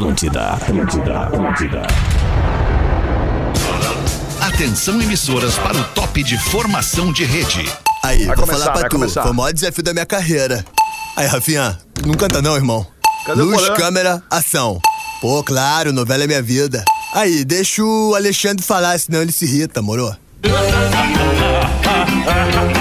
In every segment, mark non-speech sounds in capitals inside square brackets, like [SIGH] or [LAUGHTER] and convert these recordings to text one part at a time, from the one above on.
Atlântida, Atlântida, Atlântida. Atenção emissoras para o top de formação de rede. Aí, Vai vou começar, falar pra tu. começar. Foi o maior desafio da minha carreira. Aí, Rafinha, não canta não, irmão. Cadê Luz, câmera, ação. Pô, claro, novela é minha vida. Aí, deixa o Alexandre falar, senão ele se irrita, moro? [LAUGHS]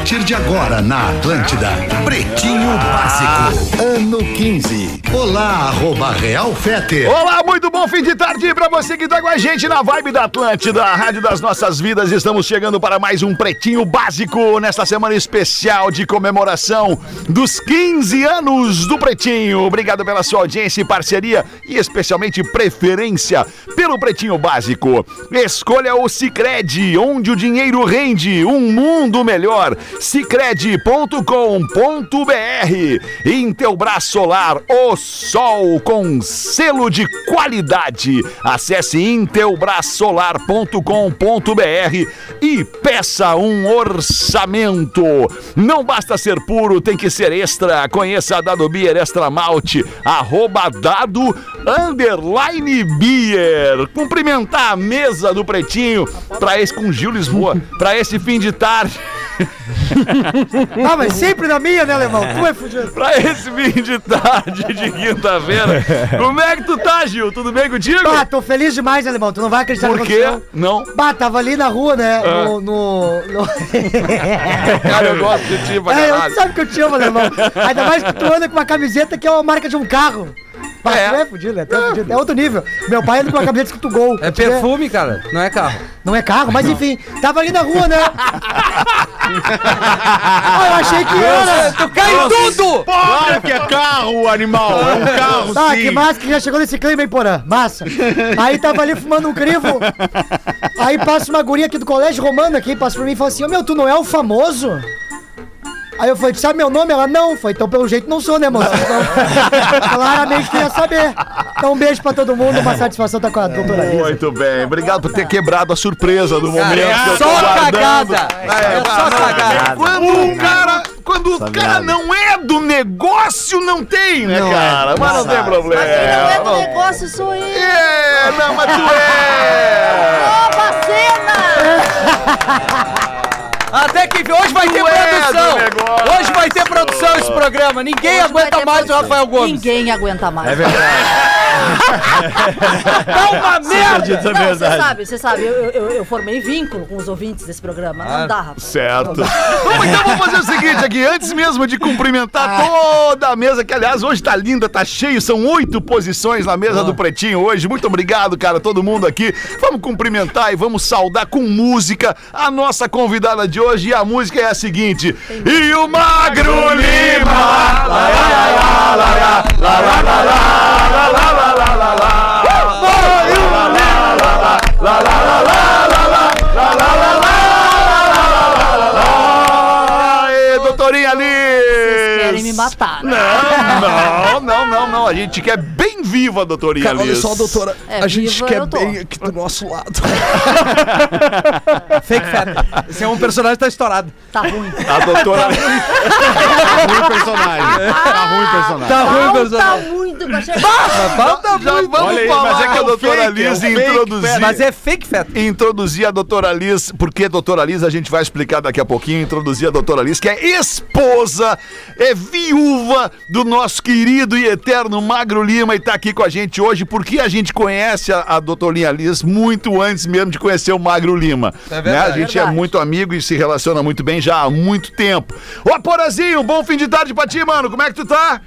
Partir de agora na Atlântida, Pretinho Básico, ano 15. Olá, arroba Real Fete. Olá, muito bom fim de tarde pra você que tá com a gente na vibe da Atlântida, a rádio das nossas vidas. Estamos chegando para mais um Pretinho Básico nesta semana especial de comemoração dos 15 anos do Pretinho. Obrigado pela sua audiência e parceria e especialmente preferência pelo Pretinho Básico. Escolha o Cicred, onde o dinheiro rende um mundo melhor. Cicred.com.br Intelbras Solar, o sol com selo de qualidade. Acesse intelbrasolar.com.br e peça um orçamento. Não basta ser puro, tem que ser extra. Conheça a Dado Beer Extra Malte, arroba dado underline beer. Cumprimentar a mesa do Pretinho para esse com Gil Lisboa, para esse fim de tarde. [LAUGHS] Ah, mas sempre na minha, né, Alemão? Tu é fudido. Pra esse fim de tarde de quinta-feira. Como é que tu tá, Gil? Tudo bem contigo? Ah, tô feliz demais, Alemão. Tu não vai acreditar Por quê? Não. Bah, tava ali na rua, né? Ah. No. no, no... [LAUGHS] Cara, eu gosto de ti pra é, caralho. sabe que eu te amo, Alemão. Ainda mais que tu anda com uma camiseta que é uma marca de um carro. Bah, É. tu é fudido? Tu é fudido. É outro nível. Meu pai anda com uma camiseta escrito gol. É perfume, cara, não é carro. Não é carro, mas enfim, tava ali na rua, né? ah, eu achei que era. Tu cai em tudo! Claro que é carro, animal. É um carro, Tá, sim. que massa que já chegou nesse clima, hein, Porã? Massa. Aí tava ali fumando um crivo. Aí passa uma guria aqui do colégio romano aqui, passa por mim e fala assim: Ô meu, tu não é o famoso? Aí eu falei, sabe meu nome? Ela não. Foi, então pelo jeito não sou, né, moça? Então, [LAUGHS] claramente queria saber. Então um beijo pra todo mundo, uma satisfação estar com a doutora Lisa. Muito bem, obrigado por ter quebrado a surpresa do momento. Cara, é só cagada. É só cagada. Quando o cara, quando o cara não é do negócio, não tem, né, cara? Mas não tem problema. Quem não é do negócio sou eu. É, não, mas tu é. Nova cena! [LAUGHS] Até que hoje vai ter Tu é do produção. Hoje vai ter produção esse programa. Ninguém Hoje aguenta ter mais o produção. Rafael Gomes. Ninguém aguenta mais. Tá uma merda. Não, você sabe, você sabe, eu, eu, eu formei vínculo com os ouvintes desse programa. Não dá, rapaz. Certo. Vamos então vamos fazer o seguinte aqui, antes mesmo de cumprimentar toda a mesa, que aliás hoje tá linda, tá cheio, são oito posições na mesa do Pretinho hoje. Muito obrigado, cara, todo mundo aqui. Vamos cumprimentar e vamos saudar com música a nossa convidada de hoje. E a música é a seguinte: E o Magro Lima! Lá, lá, lá, lá, lá, lá, lá, lá, lá, lá, lá, lá, lá, lá. E o lá, lá, lá, lá, lá, lá, lá, lá, lá, lá, lá, lá, lá, lá. Aê, doutorinha Vocês querem me matar, né? Não. A gente quer bem viva, doutorinha Cara, olha só, doutora. É, a gente viva quer eu tô. bem aqui do nosso lado. [LAUGHS] Fake fat. Esse é um personagem que tá estourado. Tá ruim. A doutora. Tá [LAUGHS] ruim o personagem. Tá ruim o personagem. Tá ruim o Falta personagem. muito pra chegar. Falta Já muito. vamos Olha aí, falar, mas é que a é doutora é fake, introduzir. Mas é fake fat. Introduzir a doutora Liz, porque doutora Liz a gente vai explicar daqui a pouquinho. Introduzir a doutora Liz, que é esposa, é viúva do nosso querido e eterno Magro Lima e tá aqui com a gente hoje, porque a gente conhece a, a doutorinha Liz muito antes mesmo de conhecer o Magro Lima. É né? A verdade. gente é Verdade. muito amigo e se relaciona muito bem já há muito tempo. Ô, Porazinho, bom fim de tarde pra ti, mano. Como é que tu tá?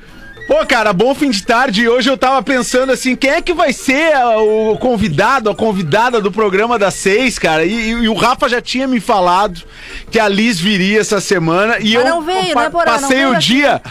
Pô, cara, bom fim de tarde. E hoje eu tava pensando assim, quem é que vai ser ah, o convidado, a convidada do programa das seis, cara? E, e- e o Rafa já tinha me falado que a Liz viria essa semana. E Mas eu não veio, pa- né? Não passei o aqui. dia,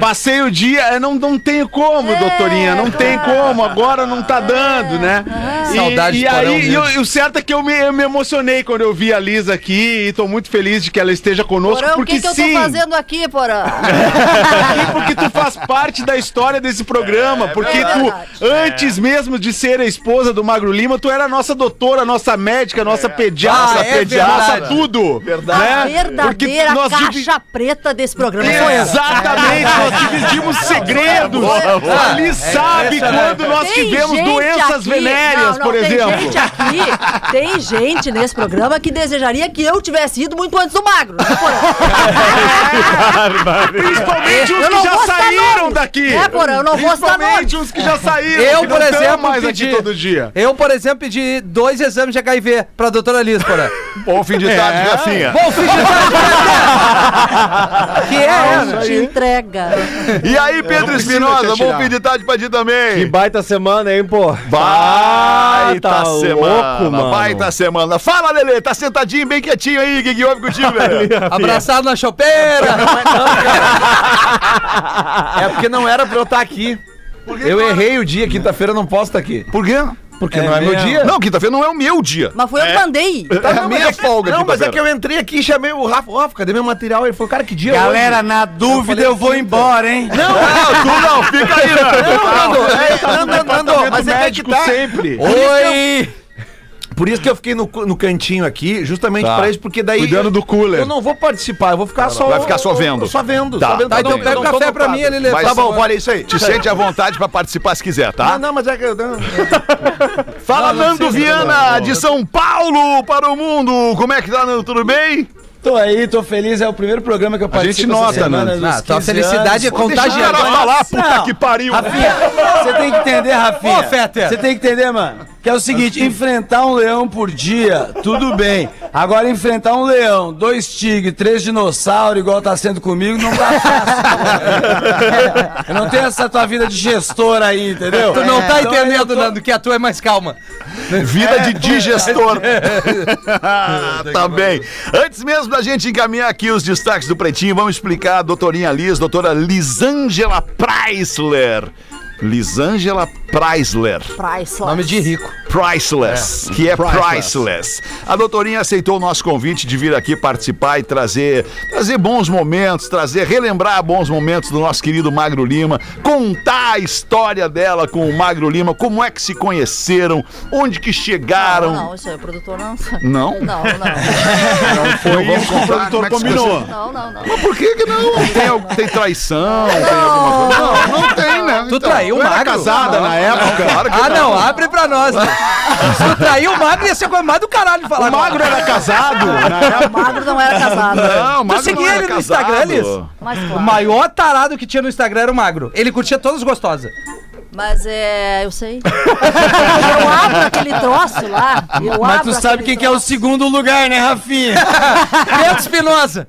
passei o dia, é, não, não tenho como, É, doutorinha, não tem claro. como, agora não tá dando, né? Ah. E, Saudade e Porão aí, eu- e o certo é que eu me, eu me emocionei quando eu vi a Liz aqui e tô muito feliz de que ela esteja conosco, Porã, o porque que, que eu tô sim, fazendo aqui, Porã? [LAUGHS] porque tu faz parte da história desse programa, porque é tu, verdade. antes mesmo de ser a esposa do Magro Lima, tu era a nossa doutora, nossa médica, nossa pediatra, Ah, é pediatra, verdade. tudo. Verdade. Né? A verdadeira nós caixa divi- preta desse programa. Exatamente, nós dividimos segredos. boa, boa. A Liz sabe quando nós Tem tivemos doenças aqui- venéreas, não, não, por exemplo. Tem gente aqui, tem gente nesse programa que desejaria que eu tivesse ido muito antes do magro. né, Porã? [LAUGHS] Principalmente os que não já saíram nomes. Daqui. É, Porã, eu não vou citar nomes. os que já [LAUGHS] saíram. Eu, que por não exemplo, mais pedi, aqui todo dia. Eu, por exemplo, pedi dois exames de HIV pra doutora Liz, porra. [LAUGHS] Bom fim de tarde, Rafinha. Bom fim de tarde, [LAUGHS] Que é, Não te entrega. E aí, Pedro Espinosa, bom fim de tarde pra ti Que também. baita semana, hein, pô? Baita tá semana, louco, mano. baita semana. Fala, Lelê, tá sentadinho, bem quietinho aí, o que que houve contigo, Lelê? Abraçado na chopeira. É porque não era pra eu estar aqui. Eu errei o dia, quinta-feira eu não posso estar aqui. Por quê? Porque não é meu dia. Não, quinta-feira não é o meu dia. Mas foi eu que mandei. É a minha folga, Não, mas é que eu entrei aqui e chamei o Rafa. Ó, Rafa, cadê meu material? Ele falou, cara, que dia Galera, hoje? na dúvida eu vou embora, hein? Não, tu não, fica aí, né? Nando, é, Nando, Nando, mas é que médico tá. sempre. Oi! Por isso que eu fiquei no, no cantinho aqui, justamente Tá. pra isso, porque daí. Cuidando do cooler. Eu não vou participar, eu vou ficar só. Vai ficar só vendo. Só vendo, Tá, só vendo. tá, então pega o café pra mim, ele. Tá bom, olha isso aí. Te sente à vontade pra participar se quiser, tá? Não, não, mas é que. [LAUGHS] Fala, Não, não Nando Viana, não. de São Paulo para o mundo. Como é que tá, Nando? Tudo bem? Tô aí, tô feliz. É o primeiro programa que eu participo. gente essa nota, semana Ah, tua 15 felicidade é anos. Deixa o cara falar, puta Não. que pariu. Rafinha, você tem que entender, Rafinha. Ô, Fetter. Você tem que entender, mano. Que é o seguinte, enfrentar um leão por dia, tudo bem. Agora, enfrentar um leão, dois tigres, três dinossauros, igual tá sendo comigo, não tá fácil. [LAUGHS] Eu não tenho essa tua vida de gestor aí, entendeu? Tu não tá Então, entendendo, tô- Nando, que a tua é mais calma. Vida de [LAUGHS] digestor. [LAUGHS] tá bem. Antes mesmo da gente encaminhar aqui os destaques do Pretinho, vamos explicar a doutorinha Liz, doutora Lisângela Preisler. Lisângela Preisler. Priceless. Nome de rico. Priceless, que é priceless. A doutorinha aceitou o nosso convite de vir aqui participar e trazer, trazer bons momentos, trazer, relembrar bons momentos do nosso querido Magro Lima, contar a história dela com o Magro Lima, como é que se conheceram, onde que chegaram. Não, não, isso aí o produtor não. Não? Não, não. [LAUGHS] Foi isso que o produtor combinou. Não, não, não. Mas por que que não? Tem, tem traição, tem alguma coisa? Não, não tem, né? Tu traiu o magro? casada na época? Claro que Ah, não, abre pra nós. né? Se tu traiu o magro, ia ser coisa mais do caralho de falar. O magro era casado época. O magro não era casado. Não, mas seguia não era ele no casado. Instagram, Liz? Mas, O claro. maior tarado que tinha no Instagram era o magro. Ele curtia todas gostosas. Mas é. Eu sei. [LAUGHS] Eu abro aquele troço lá. Eu Mas abro tu sabe quem que é o troço. segundo lugar, né, Rafinha? [LAUGHS] Pedro Espinosa.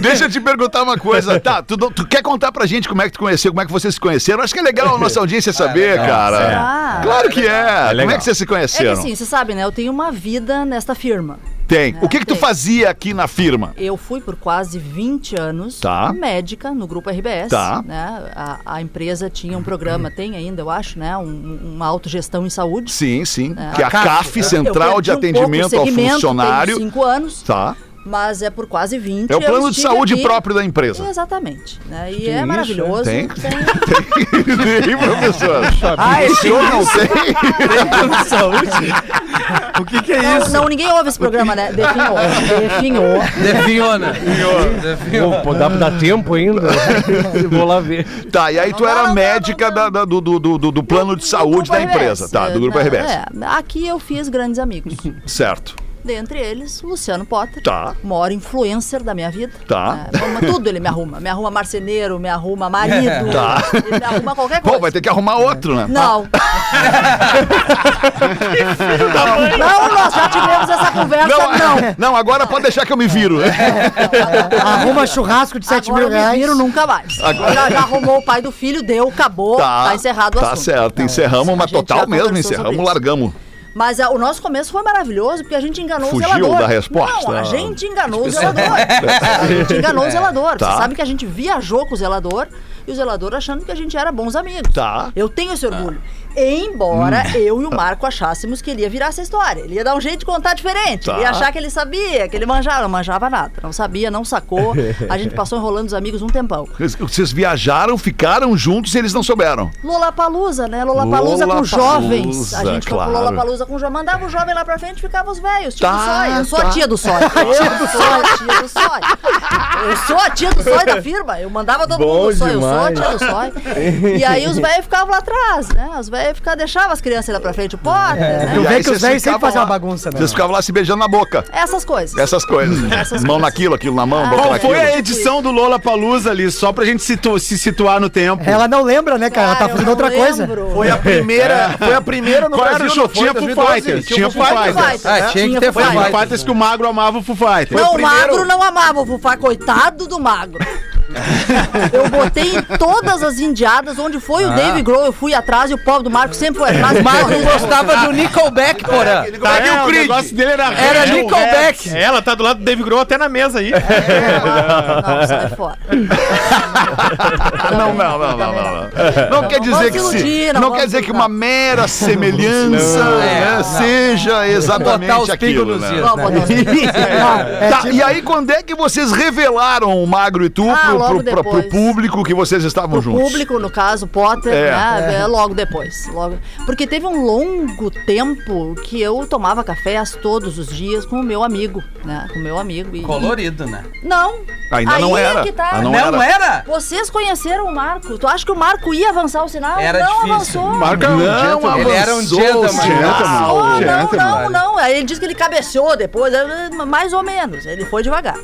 Deixa eu te perguntar uma coisa. [LAUGHS] Tá, tu, tu quer contar pra gente como é que tu conheceu, como é que vocês se conheceram? Acho que é legal a nossa audiência saber, cara. Será? Claro que é. como legal. é que vocês se É que conheceram? assim, você sabe, né? Eu tenho uma vida nesta firma. Tem. O que que tu tem. fazia aqui na firma? Eu fui por quase 20 anos Tá. médica no grupo RBS. Tá. Né? A, a empresa tinha um programa, tem ainda, eu acho, né? Um- uma autogestão em saúde. Sim, sim. É. Que é a CAF. CAF, Eu Central de um Atendimento ao Funcionário. Cinco anos, Tá. Mas é por quase 20. É o plano de saúde aqui. próprio da empresa. Exatamente. Né? E Que é isso, maravilhoso. Tem? Tem. [LAUGHS] Tem, professor. Ah, O senhor não tem? saúde? O que que é Não, isso? não, ninguém ouve esse programa, né? Definhou. Definhou. Definhona. Definhou. Pô, dá, dá tempo ainda? [LAUGHS] Vou lá ver. Tá, e aí tu era não, médica da- da- do, do, do, do plano de saúde da RBS, empresa, tá? Do grupo né? RBS. É, aqui eu fiz grandes amigos. Certo. Dentre eles, Luciano Potter. Tá. O maior influencer da minha vida. Tá. É, arruma tudo ele me arruma. Me arruma marceneiro, me arruma marido. Tá. Ele me arruma qualquer coisa. Pô, vai ter que arrumar outro, né? [LAUGHS] Não. não, nós já tivemos essa conversa, não. não, [LAUGHS] agora pode deixar que eu me viro. Arruma churrasco de 7 Agora mil eu me reais. viro nunca mais. Agora- Já, já arrumou o pai do filho, deu, acabou, tá, encerrado o Tá assunto. certo, encerramos, A mas total mesmo, encerramos, isso. largamos. Mas ah, o nosso começo foi maravilhoso, porque a gente enganou Fugiu o zelador. da resposta. Não, a gente enganou o zelador. [LAUGHS] a gente enganou o zelador. Tá. Você sabe que a gente viajou com o zelador e o zelador achando que a gente era bons amigos. Tá. Eu tenho esse orgulho. Embora eu e o Marco achássemos que ele ia virar essa história. Ele ia dar um jeito de contar diferente. Tá. Ele ia achar que ele sabia, que ele manjava. Não manjava nada. Não sabia, não sacou. A gente passou enrolando os amigos um tempão. [LAUGHS] Vocês- viajaram, ficaram juntos e eles não souberam. Lollapalooza, né? Lollapalooza com Lollapalooza, jovens. A gente foi claro. pro Lollapalooza com jovens. Mandava o jovem lá pra frente e ficava os velhos. Tipo Tá, o sói. Eu sou tá. a tia do sói. [LAUGHS] Eu sou a tia do sói. Eu sou a tia do sói da firma. Eu mandava todo Bom mundo do sói. Eu sou sou tia do sói. [LAUGHS] E aí os velhos ficavam lá atrás, né? Os velhos ficavam, deixavam as crianças ir lá pra frente, o Potter, né? Tu vê que os vocês velhos sempre fazem uma bagunça, né? Vocês ficavam lá se beijando na boca. Essas coisas. Essas coisas. Essas mão coisas. naquilo, aquilo na mão, Ah. boca Qual naquilo. foi a edição do Lola Palusa ali? Só pra gente situ- se situar no tempo. Ela não lembra, né, cara? Ela tá Ah, eu fazendo outra coisa. lembro. Foi a primeira, foi a primeira no Qual era Brasil, o show? Tinha Foo 2012? Fighters, Tinha Foo Foo Fighters. Fighters. Ah, tinha que ter Foo Foo Fighters. Fighters que o Magro amava o Foo Fighters. Não, o magro não amava o Fufá, coitado do magro. [LAUGHS] Eu botei em todas as indiadas onde foi o Dave Grohl, eu fui atrás e o pobre do Marco sempre foi atrás. [LAUGHS] O Magro gostava do Nickelback, porra. Tá, é, o negócio dele era Era Nickelback. É, ela tá do lado do Dave Grohl até na mesa aí. Não, não, sai fora. Não, não, não, não, não. Não, não quer dizer que se não, não quer dizer que uma mera semelhança né, seja exatamente Botar os aquilo, né? [LAUGHS] É e aí quando é que vocês revelaram o Magro e tu Ah, pro, logo pro- pro- pro depois. público que vocês estavam O juntos? público, no caso, Potter, É. né? é, Logo depois. Logo... Porque teve um longo tempo que eu tomava cafés todos os dias com o meu amigo, né? Com o meu amigo. E... Colorido, né? Não. Ainda Aí não é era. que tá. Ah, Não, não era. era? Vocês conheceram o Marco? Tu acha que o Marco ia avançar o sinal? Era não difícil. avançou. Marco era um Não, gentleman. Ele era um avançou, gentleman. gentleman. Oh, não, gentleman. não, não. Aí ele disse que ele cabeceou depois, é, mais ou menos. Ele foi devagar.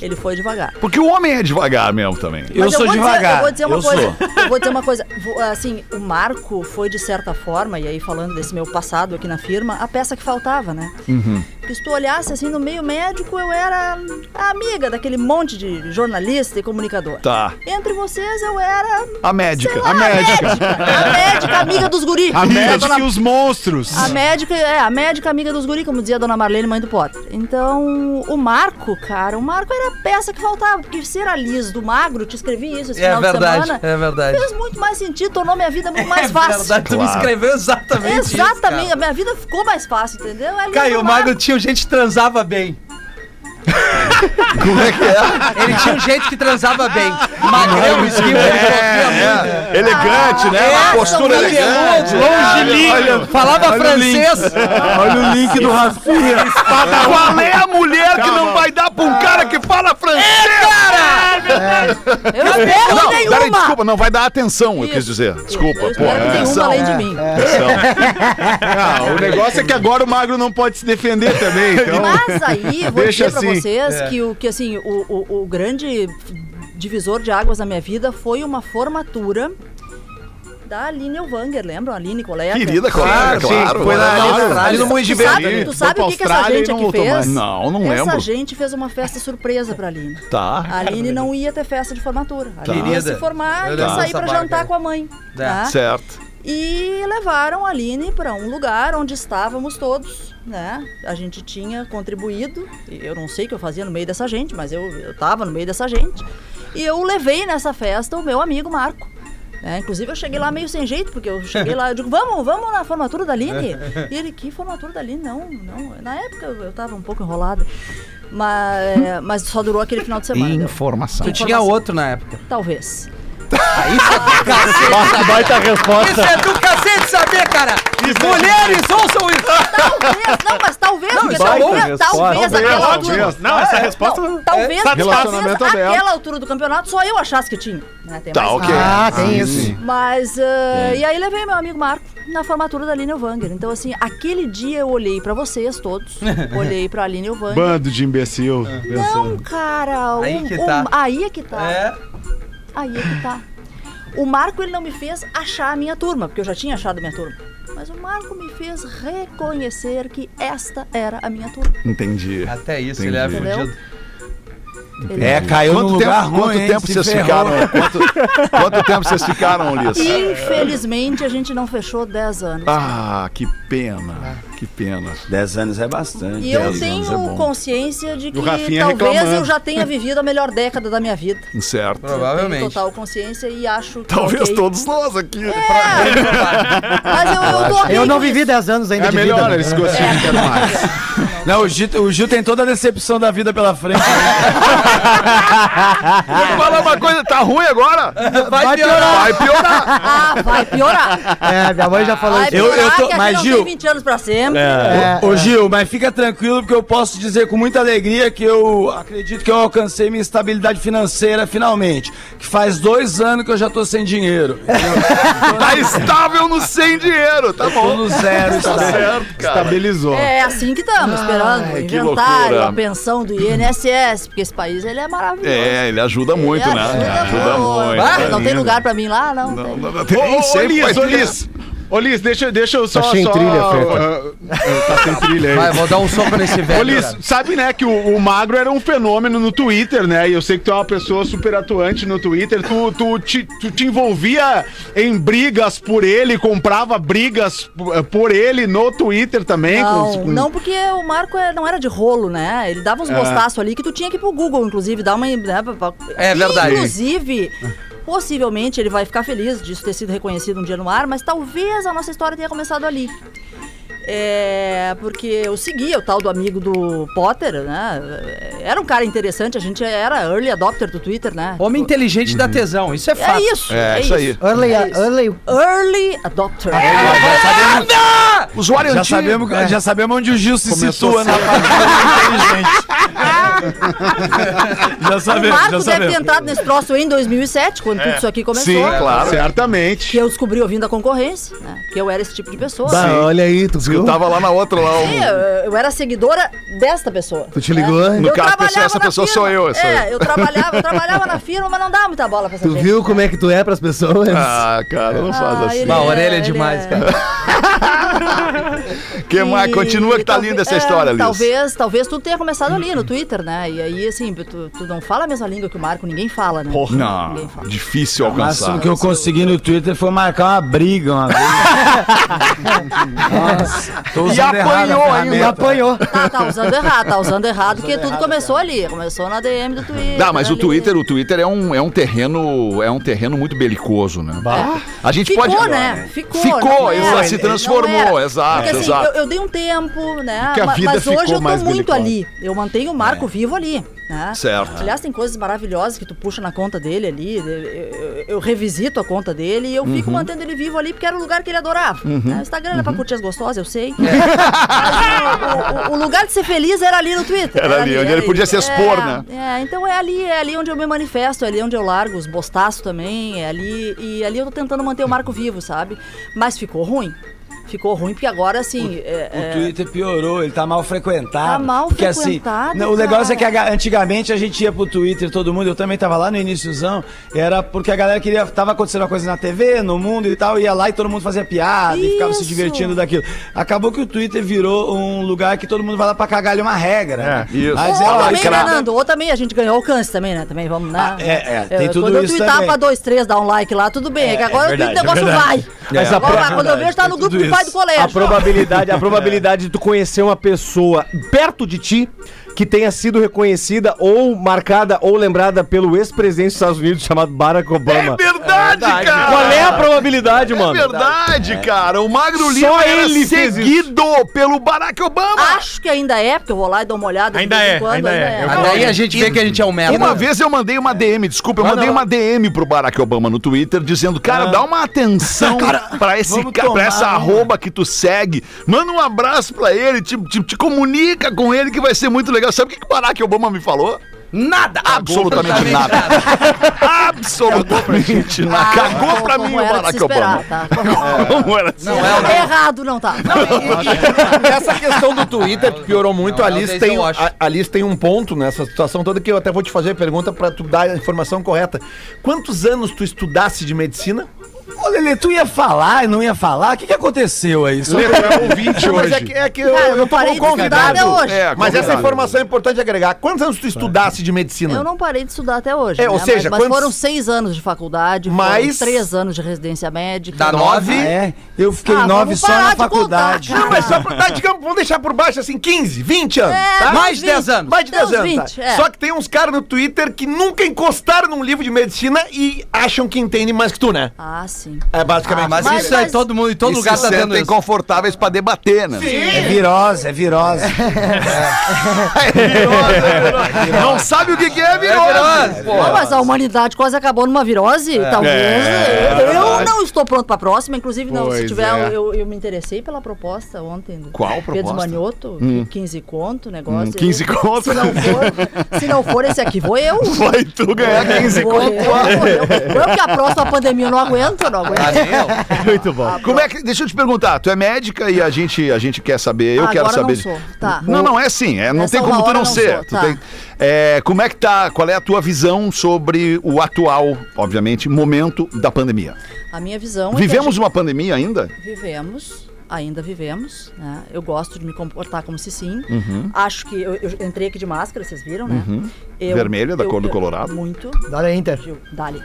Ele foi devagar. Porque o homem é devagar mesmo também. Eu Mas sou vou Dizer, devagar. eu vou dizer uma eu coisa. sou. Eu vou dizer uma coisa. Assim, o Marco foi, de certa forma, e aí falando desse meu passado aqui na firma, a peça que faltava, né? Uhum. Porque se tu olhasse assim no meio médico, eu era a amiga daquele monte de jornalista e comunicador. Tá. Entre vocês, eu era. A médica. lá, A médica. A médica, amiga dos guri. A médica dona- e os monstros. a médica, é, a médica amiga dos guri, como dizia a dona Marlene, mãe do Potter. Então, o Marco, cara, o Marco era a peça que faltava. Porque ser a Liz do Magro, te escrevi isso esse É final de verdade, semana. é verdade. Fez muito mais sentido, tornou minha vida muito mais [LAUGHS] É fácil. verdade, tu me escreveu exatamente isso, Exatamente, cara. a minha vida ficou mais fácil, entendeu? Ali Caio, o Magro tinha gente que transava bem. Como é que é? Ele tinha um jeito que transava bem. Magrão, esquivo, ele corria muito. Elegante, né? Uma É, postura elegante. Longilíneo. Falava francês. Olha o link do Rafinha. Qual é a mulher que não vai dar pra um cara que fala francês? Eu espero Não, nenhuma. peraí, desculpa, não vai dar atenção, eu quis dizer. Desculpa, Eu pô. Atenção. além de mim. [LAUGHS] Ah, o negócio é que agora o Magro não pode se defender também. Então... Mas aí, vou Deixa dizer pra assim. Vocês que, o, que assim, o, o, o grande divisor de águas na minha vida foi uma formatura da Aline Elvanger, lembram? Aline, colega? Querida, colega, sim, claro. foi na- claro. ali no Moinho de sabe, tu sabe o que, que essa gente aqui fez? mais. Não, não Essa lembro. gente fez uma festa surpresa pra Aline. Tá. A Aline não ia ter festa de formatura. A Aline ia Querida, se formar e ia sair pra barca jantar com a mãe. É. tá? Certo. E levaram a Aline para um lugar onde estávamos todos, né? A gente tinha contribuído, eu não sei o que eu fazia no meio dessa gente, mas eu, eu tava no meio dessa gente. E eu levei nessa festa o meu amigo Marco. né? inclusive eu cheguei lá meio sem jeito, porque eu cheguei lá, eu digo, vamos, vamos na formatura da Aline. [LAUGHS] E ele, que formatura da Aline? Não, não. Na época eu, eu tava um pouco enrolada. Mas, é, mas só durou aquele final de semana. Informação. Tu tinha outro na época. Talvez. [LAUGHS] Baita resposta. Isso é do cacete saber, cara. Mulheres ouçam isso. Talvez, não, mas talvez, Não, porque isso é talvez, talvez, Talvez. Não, essa resposta. Não, talvez, talvez Relacionamento aberto. aquela altura do campeonato só eu achasse que tinha. Né? Tem Tá, ok. Ah, tem isso. Mas, ah, e aí levei meu amigo Marco na formatura da Aline Elvanger. Então, assim, aquele dia eu olhei pra vocês todos, [LAUGHS] olhei pra Aline Elvanger. Bando de imbecil. Não, cara. Aí um- que um- tá. aí é que tá. É. Aí é que tá. O Marco, ele não me fez achar a minha turma, porque eu já tinha achado a minha turma. Mas o Marco me fez reconhecer que esta era a minha turma. Entendi. Até isso, ele é Entendi. fudido. É, caiu Quanto lugar tempo, ruim, quanto tempo Se vocês ferrou. ficaram? Quanto, quanto tempo vocês ficaram, Liz? Infelizmente, a gente não fechou 10 anos. Ah, que pena. Que pena. 10 anos é bastante. E eu 10 anos tenho é consciência de que talvez reclamando. eu já tenha vivido a melhor década da minha vida. Certo. Eu tenho Provavelmente. total consciência e acho que. Talvez ok. todos nós aqui. É. Mas eu, eu tô Eu não vivi isso. 10 anos ainda É de melhor vida. eles gostam de quero mais. [LAUGHS] Não, o Gil, o Gil tem toda a decepção da vida pela frente. Vou falar uma coisa, tá ruim agora? Vai piorar. Vai piorar. Ah, vai piorar. É, minha mãe já falou Vai isso. Eu- piorar, eu tô- que aqui mas, Gil- tem 20 anos pra sempre. É. Ô Gil, mas fica tranquilo porque eu posso dizer com muita alegria que eu acredito que eu alcancei minha estabilidade financeira finalmente. Que faz dois anos que eu já tô sem dinheiro. [LAUGHS] Tá estável no sem dinheiro, tá Tô bom. no zero, Tá está certo, cara. Estabilizou. É assim que estamos, esperando o que inventário, loucura. a pensão do INSS, porque esse país ele é maravilhoso. É, ele ajuda muito, Ele né? ajuda Ajuda muito. muito. Ah, tá não tem lugar pra mim lá? Não, Não, tem. não, não Ô, tem. ô, Sempre Liz, vai ô. Liz. Ô, Liz, deixa, deixa eu só... Tá sem só- trilha, Feta. ah, ah, tá sem trilha aí. Vai, vou dar um soco nesse Ô, velho. Liz, cara. sabe, né, que o, o Magro era um fenômeno no Twitter, né? E eu sei que tu é uma pessoa super atuante no Twitter. Tu, tu, te, tu te envolvia em brigas por ele, comprava brigas p- por ele no Twitter também? Não, com- com- não, porque o Marco é- não era de rolo, né? Ele dava uns bostaços ali que tu tinha que ir pro Google, inclusive, dar uma. Né, pra- pra- É verdade. Inclusive, possivelmente ele vai ficar feliz disso ter sido reconhecido um dia no ar, mas talvez a nossa história tenha começado ali. É, porque eu seguia o tal do amigo do Potter, né? Era um cara interessante, a gente era early adopter do Twitter, né? Homem inteligente dá tesão, isso é fato. É isso. É, isso aí. Early, É isso. early. Early adopter. Usuário Já antigo. sabemos, já sabemos onde o Gil se Começou situa na parte inteligente. [LAUGHS] [LAUGHS] já o sabemos, Marco já deve ter entrado nesse troço em 2007, quando tudo isso aqui começou. Sim, claro. Certamente. Que eu descobri ouvindo a concorrência, né? Que eu era esse tipo de pessoa. Bah, olha aí, tu viu? Eu tava lá na outra, lá. Sim, um- eu, eu era seguidora desta pessoa. Tu te ligou? né? No Eu caso, trabalhava essa pessoa sou firma. eu, essa É, aí. eu trabalhava, eu [LAUGHS] trabalhava na firma, mas não dava muita bola pra essa Tu gente. viu como é que tu é pras pessoas? Ah, cara, não faz Ah, assim. ele Bah, a orelha é demais, cara. [LAUGHS] Que mais? Continua que tá linda essa é, história, Liz. Talvez, talvez tudo tenha começado ali no [CLEARS THROAT] Twitter, né? E aí, assim, tu, tu não fala a mesma língua que o Marco, ninguém fala, né? Não, Ninguém fala. difícil O alcançar. máximo que eu consegui no Twitter foi marcar uma briga uma vez. [LAUGHS] Nossa, tô E usando errado a apanhou ainda. ferramenta. E apanhou. Tá, tá usando errado, tá usando errado, porque tudo começou ali. Começou na DM do Twitter. Não, mas o ali. Twitter, o Twitter é um, é um terreno, é um terreno muito belicoso, né? A gente Ficou, pode né? Ficou. Ficou, não exato, era. se transformou, exato, Porque assim, exato. eu, eu dei um tempo, né? Mas hoje eu tô muito belicosa. ali. Eu mantenho o Marco vivo ali, né? Certo. Aliás, tem coisas maravilhosas que tu puxa na conta dele ali. Eu, eu- eu revisito a conta dele e eu Uhum. fico mantendo ele vivo ali porque era o lugar que ele adorava. né? O Instagram era pra curtir as gostosas, eu sei. É. O, o- o lugar de ser feliz era ali no Twitter. Era ali, onde ele podia se expor, É, né? É, então é ali, é ali onde eu me manifesto, é ali onde eu largo os bostaços também, é ali. E ali eu tô tentando manter o Marco vivo, sabe? Mas ficou ruim. Ficou ruim porque agora, assim. é- O é- Twitter piorou, ele tá mal frequentado. Tá mal porque, frequentado, Assim, não, o negócio é que antigamente a gente ia pro Twitter, todo mundo, eu também tava lá no iníciozão, era porque a galera queria, tava acontecendo uma coisa na TV, no mundo e tal, ia lá e todo mundo fazia piada e ficava se Isso. divertindo daquilo. Acabou que o Twitter virou um lugar que todo mundo vai lá pra cagar ali uma regra. né? isso. Mas Ou é, também, isso né, era- Nando? Ou também a gente ganhou alcance também, né? Também vamos, né? Ah, é, é, tem Eu- tudo Quando isso eu tweetava também. pra dois, três, dar um like lá, tudo bem. É, que agora verdade, o negócio é vai. verdade. Mas a Agora, quando eu vejo, tá no grupo do pai do colégio. A probabilidade, a probabilidade de tu conhecer uma pessoa perto de ti que tenha sido reconhecida ou marcada ou lembrada pelo ex-presidente dos Estados Unidos chamado Barack Obama. É verdade, cara! Qual é a probabilidade, É mano? verdade, cara. O Magro Lima Só era ele fez seguido pelo Barack Obama. Acho que ainda é, porque eu vou lá e dou uma olhada. de Ainda vez em é, quando, ainda é. Mas daí a gente vê que a gente é um merda. Uma vez eu mandei uma DM, desculpa, eu mandei lá. uma DM pro Barack Obama no Twitter dizendo, cara, dá uma atenção [LAUGHS] pra, esse, ca- pra tomar essa uma. arroba que tu segue. Manda um abraço pra ele, te, te- te comunica com ele que vai ser muito legal. Sabe o que, que o Barack Obama me falou? Nada! Absolutamente nada. Absolutamente nada. Cagou pra mim o Barack Obama. Tá? [LAUGHS] Como era assim? Não é, não. Errado não tá. Essa questão do Twitter que piorou muito, Não, a não, Liz tem, a, a Liz tem um ponto nessa situação toda que eu até vou te fazer a pergunta pra tu dar a informação correta. Quantos anos tu estudasse de medicina? Ô, Lelê, tu ia falar e não ia falar? O que, que aconteceu aí? Só Lê, tu é ouvinte Não, mas hoje. é que, é que eu, Cara, eu parei de estudar convidado. até hoje. É, Mas essa informação é importante agregar. Quantos anos tu estudasse de medicina? Eu não parei de estudar até hoje. É, ou né? seja, mas, mas quantos- foram seis anos de faculdade, Mais- foram três anos de residência médica. Dá nove? Ah, é? Eu fiquei Ah, nove só na de faculdade. contar, Não, mas só por, tá, digamos, vamos deixar por baixo assim, 15, 20 anos. É, tá? Mais de 10 20. anos. Mais de Até 10 uns anos. 20, tá? é. Só que tem uns caras no Twitter que nunca encostaram num livro de medicina e acham que entendem mais que tu, né? Ah, sim. Assim. É basicamente. Mas, Mas- isso aí mas- todo mundo, em todo E lugar se tá tendo isso. confortáveis pra debater, né? [LAUGHS] É virose, é virose. Não sabe o que, que é virose. Não, mas a humanidade quase acabou numa virose. Talvez. É, eu verdade. não estou pronto pra próxima. Inclusive, não, se Pois tiver, é. eu, eu me interessei pela proposta ontem. Do Qual Pedro proposta? Manioto, 15 conto, negócio. Hum, 15 Eu- conto. Se não for, se não for esse aqui, vou eu. Vai tu ganhar 15 Vou conto. eu, eu. Vou eu que a próxima pandemia eu não aguento, eu não aguento. [LAUGHS] Muito bom. Como é que. Deixa eu te perguntar, tu é médica e a gente, a gente quer saber, eu Ah, quero agora saber. não sou, tá. Não, não é assim, é, não Nessa tem como uma tu hora não não ser. sou, Tu tá. tem- é, como é que tá, qual é a tua visão sobre o atual, obviamente, momento da pandemia? A minha visão é que Vivemos gente- uma pandemia ainda? Vivemos, ainda vivemos, né? Eu gosto de me comportar como se sim. Uhum. Acho que eu, eu entrei aqui de máscara, vocês viram, né? Eu- Vermelha, da cor do eu- Colorado. Muito. Dá Inter. Gil, Dali.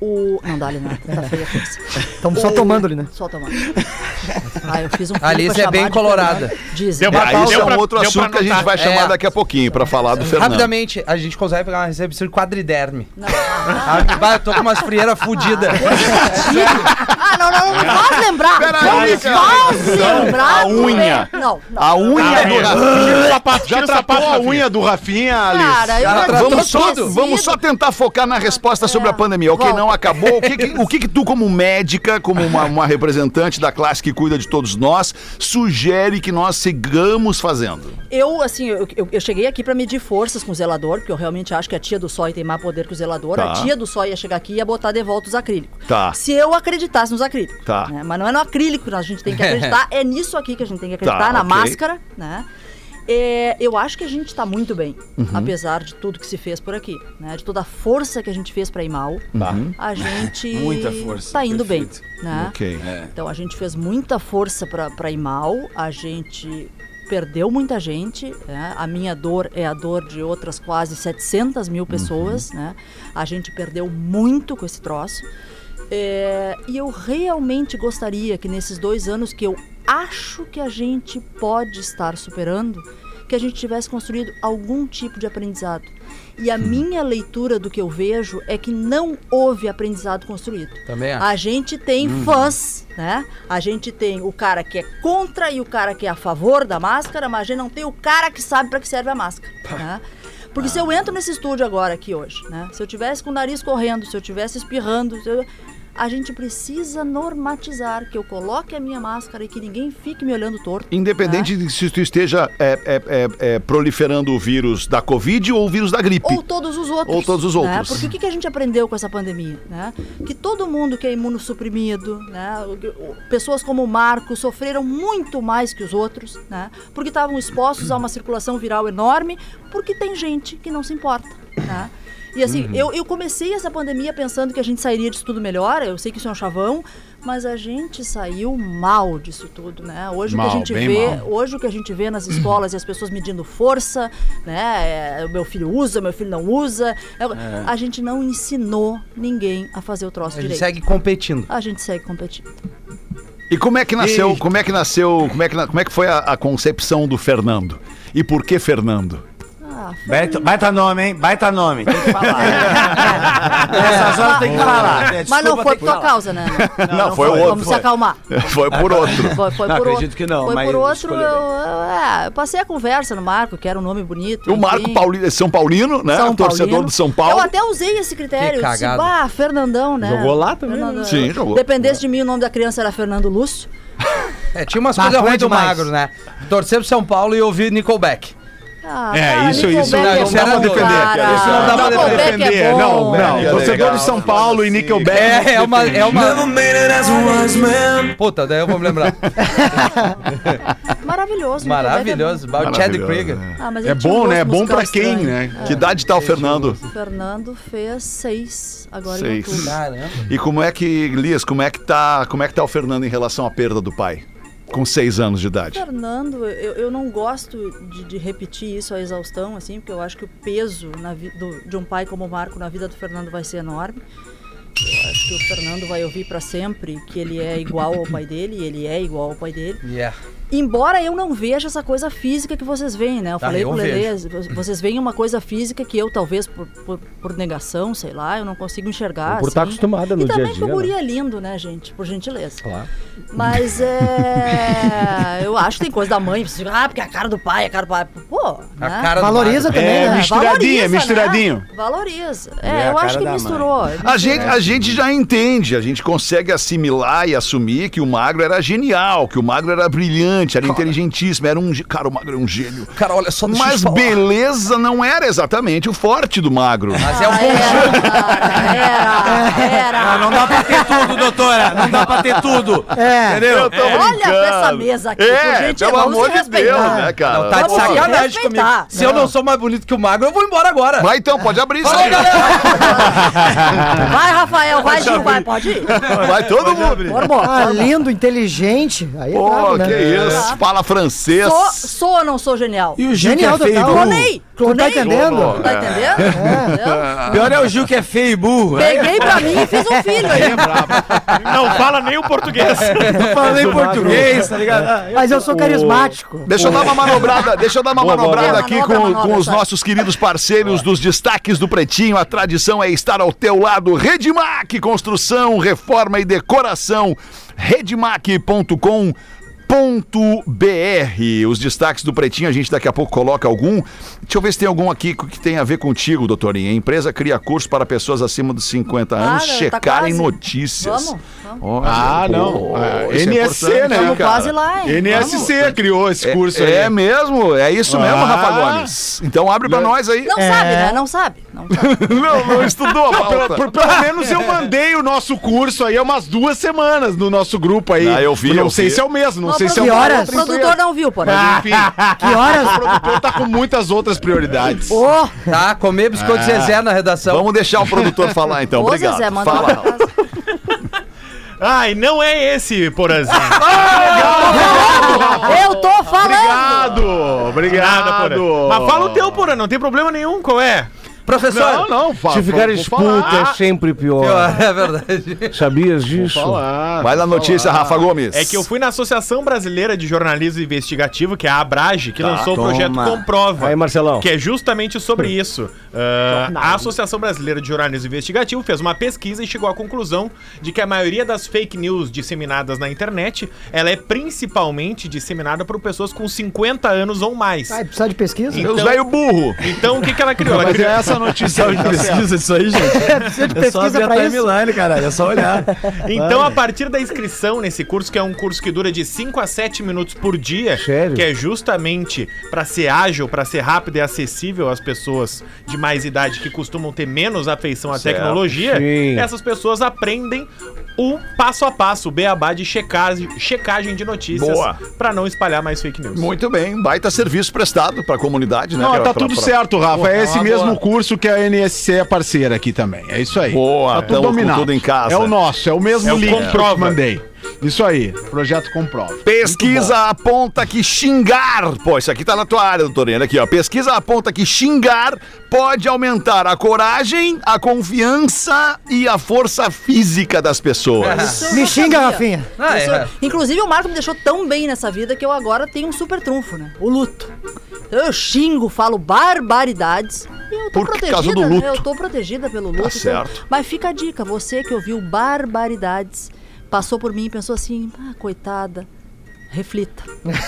O... Não, Dali não. [LAUGHS] Tá feia a coisa. Estamos só tomando ali, né? Só tomando. Ah, eu fiz um A Alice pra é bem colorada. Dizem. Deu É, pra aí pausa, é um outro deu assunto pra que a gente anotar. vai chamar É. daqui a pouquinho, pra falar do Fernando. Rapidamente, a gente consegue pegar uma recepção de quadriderme. Não, ah, Ah, vai, eu tô com umas frieiras fodidas. ah, não, não, não me faz lembrar. Peraí, não me cara. faz lembrar. a unha. Não, não. A unha do Rafinha. Tira o sapato, Tira já o sapato, a Rafinha. unha do Rafinha, Alice? Cara, eu já Vamos só, esquecido. vamos só tentar focar na resposta sobre a pandemia. Ok, não acabou. O que, que- o que, que tu, como médica, como uma, uma representante da classe que cuida de todos nós, sugere que nós sigamos fazendo? Eu, assim, eu, eu- eu cheguei aqui pra medir forças com o zelador, porque eu realmente acho que a tia do sói tem mais poder que o zelador. Tá. A tia do sói ia chegar aqui e ia botar de volta os acrílicos. Tá. Se eu acreditasse nos acrílicos. Tá. né? Mas não é no acrílico que a gente tem que [LAUGHS] acreditar, é nisso aqui que a gente tem que acreditar, Tá, na ok. máscara, né? É, eu acho que a gente tá muito bem, Uhum. apesar de tudo que se fez por aqui, né? De toda a força que a gente fez pra ir mal, Uhum. a gente [LAUGHS] Muita força, tá indo perfeito. bem, né? Ok. Então a gente fez muita força pra ir mal, a gente perdeu muita gente, né? a minha dor é a dor de outras quase 700 mil pessoas, né? A gente perdeu muito com esse troço. É, e eu realmente gostaria que nesses dois anos que eu acho que a gente pode estar superando, que a gente tivesse construído algum tipo de aprendizado. E a minha leitura do que eu vejo é que não houve aprendizado construído. Também acho. A gente tem fãs, né? A gente tem o cara que é contra e o cara que é a favor da máscara, mas a gente não tem o cara que sabe para que serve a máscara, né? Porque se eu entro nesse estúdio agora aqui hoje, né? Se eu tivesse com o nariz correndo, se eu tivesse espirrando, se eu- a gente precisa normatizar que eu coloque a minha máscara e que ninguém fique me olhando torto. Independente né? de se tu esteja é, é, é, é, proliferando o vírus da Covid ou o vírus da gripe. Ou todos os outros. Ou todos os né? outros. Porque o que que a gente aprendeu com essa pandemia? Né? Que todo mundo que é imunossuprimido, né? pessoas como o Marco sofreram muito mais que os outros, né? porque estavam expostos a uma circulação viral enorme, porque tem gente que não se importa. Né? E assim, Uhum. eu, eu comecei essa pandemia pensando que a gente sairia disso tudo melhor, eu sei que isso é um chavão, mas a gente saiu mal disso tudo, né? Hoje o Mal, que a gente vê, mal. hoje o que a gente vê nas escolas e as pessoas medindo força, né? É, o meu filho usa, meu filho não usa. É, A gente não ensinou ninguém a fazer o troço A gente direito. segue competindo. A gente segue competindo. E como é que nasceu, como é que nasceu, como é que, como é que foi a, a concepção do Fernando? E por que Fernando? Ah, Baita, baita nome, hein? Baita nome. Tem que falar. [LAUGHS] Nessas horas tem que falar. É, mas não foi por tua falar. causa, né? Não, foi o Vamos outro. se acalmar. [LAUGHS] Foi por outro. Foi, foi Não, por acredito outro. que não, Foi mas por outro. Eu, eu- é, eu passei a conversa no Marco, que era um nome bonito. O Marco. Paulino, São Paulino, né? São Torcedor Paulino. do São Paulo. Eu até usei esse critério. Que disse, cagada. bah, Fernandão, né? Jogou lá também, Fernandão. né? Sim, jogou. Dependesse de mim, o nome da criança era Fernando Lúcio. [LAUGHS] É, tinha umas coisas é ruins do demais. magro, né? Torcer pro São Paulo e ouvir Nickelback. Ah, É, cara, isso- Nickelback isso é não dá pra defender, cara. isso não dá pra defender. É. Não, não. É Torcedor de São Paulo e Nickelback. É, é uma. É uma... Puta, daí eu vou me lembrar. [LAUGHS] Maravilhoso. Nickelback Maravilhoso. É Bom. Chad Maravilhoso, Krieger. Ah, mas É um bom, né? É bom pra quem, estranho. né? Que idade tá o Fernando? O Fernando fez seis agora em Seis. outubro. Caramba. E como é que, Lias, como é que tá, como é que tá o Fernando em relação à perda do pai? Com seis anos de idade. Fernando, eu, eu não gosto de, de repetir isso à exaustão, assim, porque eu acho que o peso vi- do- de um pai como o Marco na vida do Fernando vai ser enorme. Eu acho que o Fernando vai ouvir para sempre que ele é igual ao pai dele, e ele é igual ao pai dele. Yeah. Embora eu não veja essa coisa física que vocês veem, né? Eu falei eu pro Lelê, vocês veem uma coisa física que eu, talvez, por, por, por negação, sei lá, eu não consigo enxergar. Por estar assim. acostumada no e dia a também dia, que o guri né? é lindo, né, gente? Por gentileza. Claro. Mas [LAUGHS] é. eu acho que tem coisa da mãe. Você ah, porque é a cara do pai, é a cara do pai. Pô, A né? cara Valoriza também, É, né? misturadinha, Valoriza, misturadinho. Né? Valoriza. É É, eu acho que misturou. A gente, a gente já entende, a gente consegue assimilar e assumir que o magro era genial, que o magro era brilhante, era inteligentíssimo, era um. Cara, o magro era um gênio. Cara, olha só, deixa eu Mas te falar. beleza não era exatamente o forte do magro. Mas é um Ah, bom era, era, era. Ah, não dá pra ter tudo, doutora. Não dá pra ter tudo. É. Entendeu? tô Olha pra essa brincando. mesa aqui, É, gente, pelo vamos amor de. Deus, né, cara? Não, tá de sacanagem respeitar. comigo. Se eu não sou mais bonito que o magro, eu vou embora agora. Vai então, pode abrir isso aí. galera! [LAUGHS] Vai, Rafael, vai, Gil, vai, pode ir. Vai todo mundo. Bora, bora. Ah, lindo, inteligente. Aí é Pô, brabo, que né? isso. Fala francês. Sou, sou ou não sou genial? E o Gil que Genial é feio total. burro. Clonei! Tu não tá Clonei. entendendo? Tá entendendo? Entendeu? Pior é o Gil que é feio e burro. Peguei pra mim e fiz um filho aí. Não fala nem o português. Tô falando em português, tá ligado? Ah, Mas eu sou carismático. Deixa eu dar uma manobrada, deixa eu dar uma Boa, boa, manobrada boa. aqui Manobra, com, manobra, com os nossos queridos parceiros dos destaques do Pretinho. A tradição é estar ao teu lado. Redmac, construção, reforma e decoração. Redmac.com .br. Os destaques do Pretinho, a gente daqui a pouco coloca algum. Deixa eu ver se tem algum aqui que tem a ver contigo, doutorinha. A empresa cria curso para pessoas acima dos 50 anos Ah, tá checarem quase. notícias. Vamos, vamos. Olha, Ah, não. pô, é NSC, importante, né, Estamos quase lá, hein? NSC criou esse curso é, aí. é mesmo, é isso mesmo, Ah. Rafa Gomes. Então abre pra nós aí. Não sabe, né? Não sabe. Não sabe. [LAUGHS] Não, não estudou a Pela- pauta. por- pelo menos eu mandei o nosso curso aí há umas duas semanas no nosso grupo aí. Ah, eu vi, Não eu sei vi. se é o mesmo, não Não, sei se é o Que horas? O produtor não viu, porém. Enfim, [LAUGHS] Que horas? o produtor tá com muitas outras prioridades. Ô, Tá, comer biscoito Zezé na redação. Vamos deixar o produtor falar então. Ô, Obrigado. Zezé, manda Fala. Ai, não é esse, Porazinho. [LAUGHS] Eu tô falando! Obrigado, obrigado. Porã. Mas fala o teu, Porã, não tem problema nenhum, qual é? Professor! Não, não, fala. Se ficar expulso falar. é sempre pior. É verdade. Sabias disso? Falar, Vai na notícia, Rafa Gomes. É que eu fui na Associação Brasileira de Jornalismo Investigativo, que é a Abrage, que lançou o toma. projeto Comprova. Aí, Marcelão. Que é justamente sobre isso. Ah, a Associação Brasileira de Jornalismo Investigativo fez uma pesquisa e chegou à conclusão de que a maioria das fake news disseminadas na internet, ela é principalmente disseminada por pessoas com 50 anos ou mais. vai precisar de pesquisa? Então- Os velho burro. Então, o que, que ela criou? Ela Mas é criou... essa notícia aí, tá. Pesquisa isso aí, gente. Precisa de É só pesquisa abrir a timeline, caralho. É só olhar. Então, a partir da inscrição nesse curso, que é um curso que dura de 5 a 7 minutos por dia, Sério? que é justamente para ser ágil, para ser rápido e acessível às pessoas de mais idade que costumam ter menos afeição à Certo. tecnologia, Sim. essas pessoas aprendem o passo a passo, o beabá de checagem, checagem de notícias Boa. para não espalhar mais fake news. Muito bem, baita serviço prestado pra comunidade, né? Não, tá pra- tudo pra- certo, Rafa. É esse uma mesmo boa. curso que a NSC é parceira aqui também. É isso aí. Boa, tá tudo dominado. tudo em casa. É o nosso, é o mesmo É link que eu mandei. Isso aí, projeto comprova. Pesquisa aponta que xingar. Pô, isso aqui tá na tua área, doutorinha. Olha aqui, ó. Pesquisa aponta que xingar pode aumentar a coragem, a confiança e a força física das pessoas. Eu Me xinga. Rafinha. Ah, é. Inclusive, o Marco me deixou tão bem nessa vida que eu agora tenho um super trunfo, né? O luto. Então eu xingo, falo barbaridades. E eu tô Por protegida. causa do luto. Tá Eu tô protegida pelo luto. então- certo. Mas fica a dica, você que ouviu barbaridades, passou por mim e pensou assim, ah, coitada. Reflita. Reflita.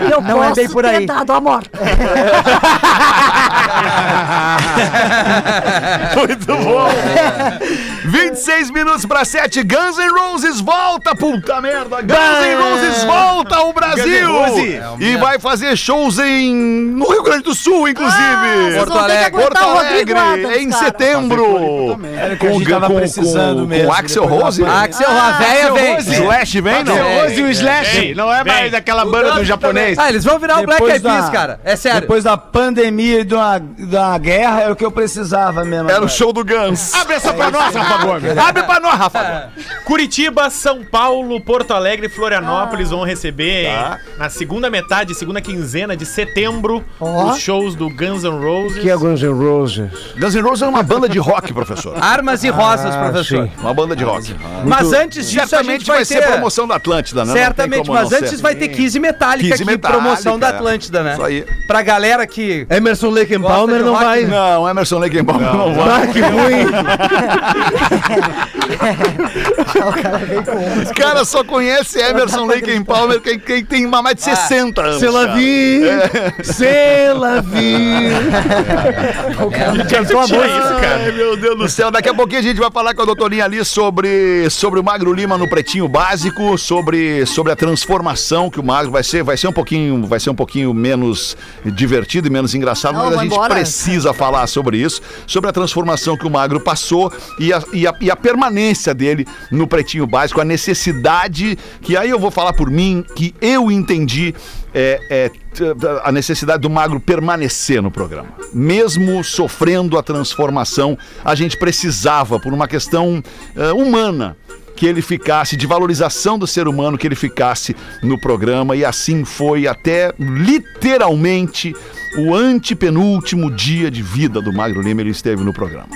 [LAUGHS] Eu Não é posso bem por ter aí. dado a morte. [LAUGHS] Muito bom. 26 minutos para 7. Guns N' Roses volta, puta merda. Guns N' Roses volta ao Brasil. Roses. E vai fazer shows em no Rio Grande do Sul, inclusive. Ah, Porto ter Alegre. Porto Alegre, Adams, em cara. setembro. Gente tava precisando mesmo, Com Axel Rose. pandemia. Axel, a véia vem. Slash vem, não? E o Slash. Vem, não é mais vem. aquela banda do japonês. Ah, eles vão virar o Black Eyed Peas, da- cara. É sério. Depois da pandemia e de uma guerra, era o que eu precisava mesmo. Era o agora. show do Guns. Abre essa pra nós, Rafa. Gomes. Abre pra nós, Rafa. Gomes. Curitiba, São Paulo, Porto Alegre e Florianópolis vão receber Tá. na segunda metade, segunda quinzena de setembro, Ó. os shows do Guns N' Roses. Que é Guns N' Roses. Guns N' Roses é uma banda de rock, professor. [LAUGHS] Armas e rosas, professor. sim. Uma banda de rock. Mas antes disso, a Certamente gente vai, vai ser ter... promoção da Atlântida, né? Não Certamente, mas não antes ser. vai ter Kiss Metallica Kiss aqui, Metallica, promoção da é. Atlântida, né? Isso aí. Pra galera que... Emerson Lake and Gosta Palmer de não vai. né? Não, Emerson Lake and Palmer não, vai. Ah, que ruim. [LAUGHS] O cara veio com. Os caras só conhecem Emerson Lake and Palmer quem, quem tem mais de 60 anos. C'est la cara. vie. C'est la vie. O cara cantou a música. isso, cara. Ai, meu Deus do céu. Daqui a pouquinho a gente vai falar com a doutorinha ali sobre, sobre o Magro Lima no Pretinho Básico, sobre, sobre a transformação que o Magro vai ser. Vai ser um pouquinho, vai ser um pouquinho menos divertido e menos engraçado, Não, mas a gente embora. precisa falar sobre isso, sobre a transformação que o Magro passou e a, e a, e a permanência dele no Pretinho Básico, a necessidade, que aí eu vou falar por mim, que eu entendi é, é, a necessidade do Magro permanecer no programa. Mesmo sofrendo a transformação, a gente precisava, por uma questão eh, humana, que ele ficasse, de valorização do ser humano, que ele ficasse no programa. E assim foi até literalmente o antepenúltimo dia de vida do Magro Lima, ele esteve no programa.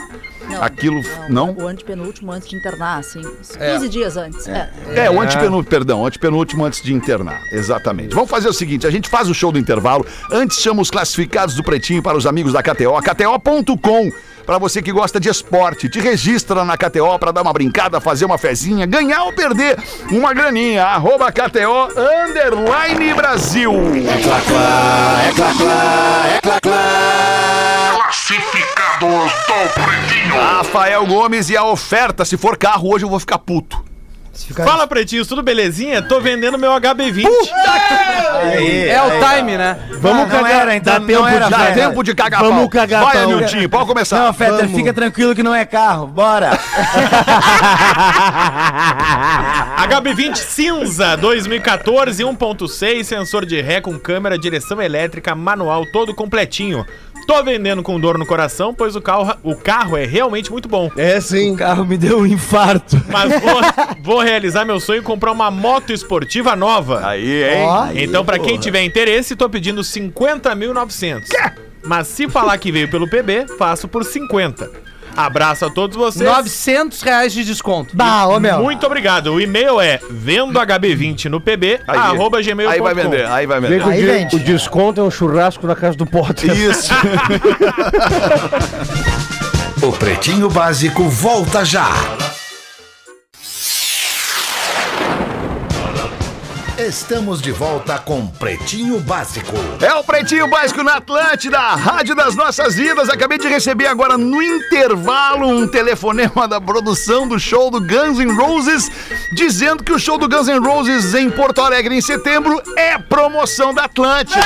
Não, Aquilo. Não? O antepenúltimo antes de internar, assim. uns É. 15 dias antes. É. É, o antepenúltimo, perdão, o antepenúltimo antes de internar. Exatamente. Vamos fazer o seguinte: a gente faz o show do intervalo. Antes chama os classificados do Pretinho para os amigos da KTO, KTO.com. Para você que gosta de esporte, te registra na KTO para dar uma brincada, fazer uma fezinha, ganhar ou perder uma graninha. Arroba KTO Underline Brasil. Classificados do Pretinho. Rafael Gomes e a oferta, se for carro, hoje eu vou ficar puto. Ficar- Fala, pretinhos, tudo belezinha? Tô vendendo meu HB20. É o time, né? Vamos cagar. era, então Dá tempo era, de Dá Fetter. tempo de cagar Vamos pau. cagar Vai, pau. Niltinho, pode começar. Não, Fetter, Vamos. fica tranquilo que não é carro. Bora. [LAUGHS] HB20 cinza 2014, 1.6, sensor de ré com câmera, direção elétrica, manual todo completinho. Tô vendendo com dor no coração, pois o carro, o carro é realmente muito bom. É sim. O carro me deu um infarto. Mas vou, vou realizar meu sonho e comprar uma moto esportiva nova. Aí, hein? Ó, Então, pra quem tiver interesse, tô pedindo 50.900. Mas se falar que veio pelo PB, faço por 50. Abraço a todos vocês. 900 reais de desconto. Bah, ô meu. Muito obrigado. O e-mail é vendo HB20 no PB, Aí. arroba gmail.com. Aí vai vender, aí vai vender. o, Aí di- vende. o desconto é um churrasco na casa do Potter. Isso. [LAUGHS] O Pretinho Básico volta já. Estamos de volta com Pretinho Básico. É o Pretinho Básico na Atlântida, a rádio das nossas vidas. Acabei de receber agora no intervalo um telefonema da produção do show do Guns N' Roses, dizendo que o show do Guns N' Roses em Porto Alegre em setembro é promoção da Atlântida.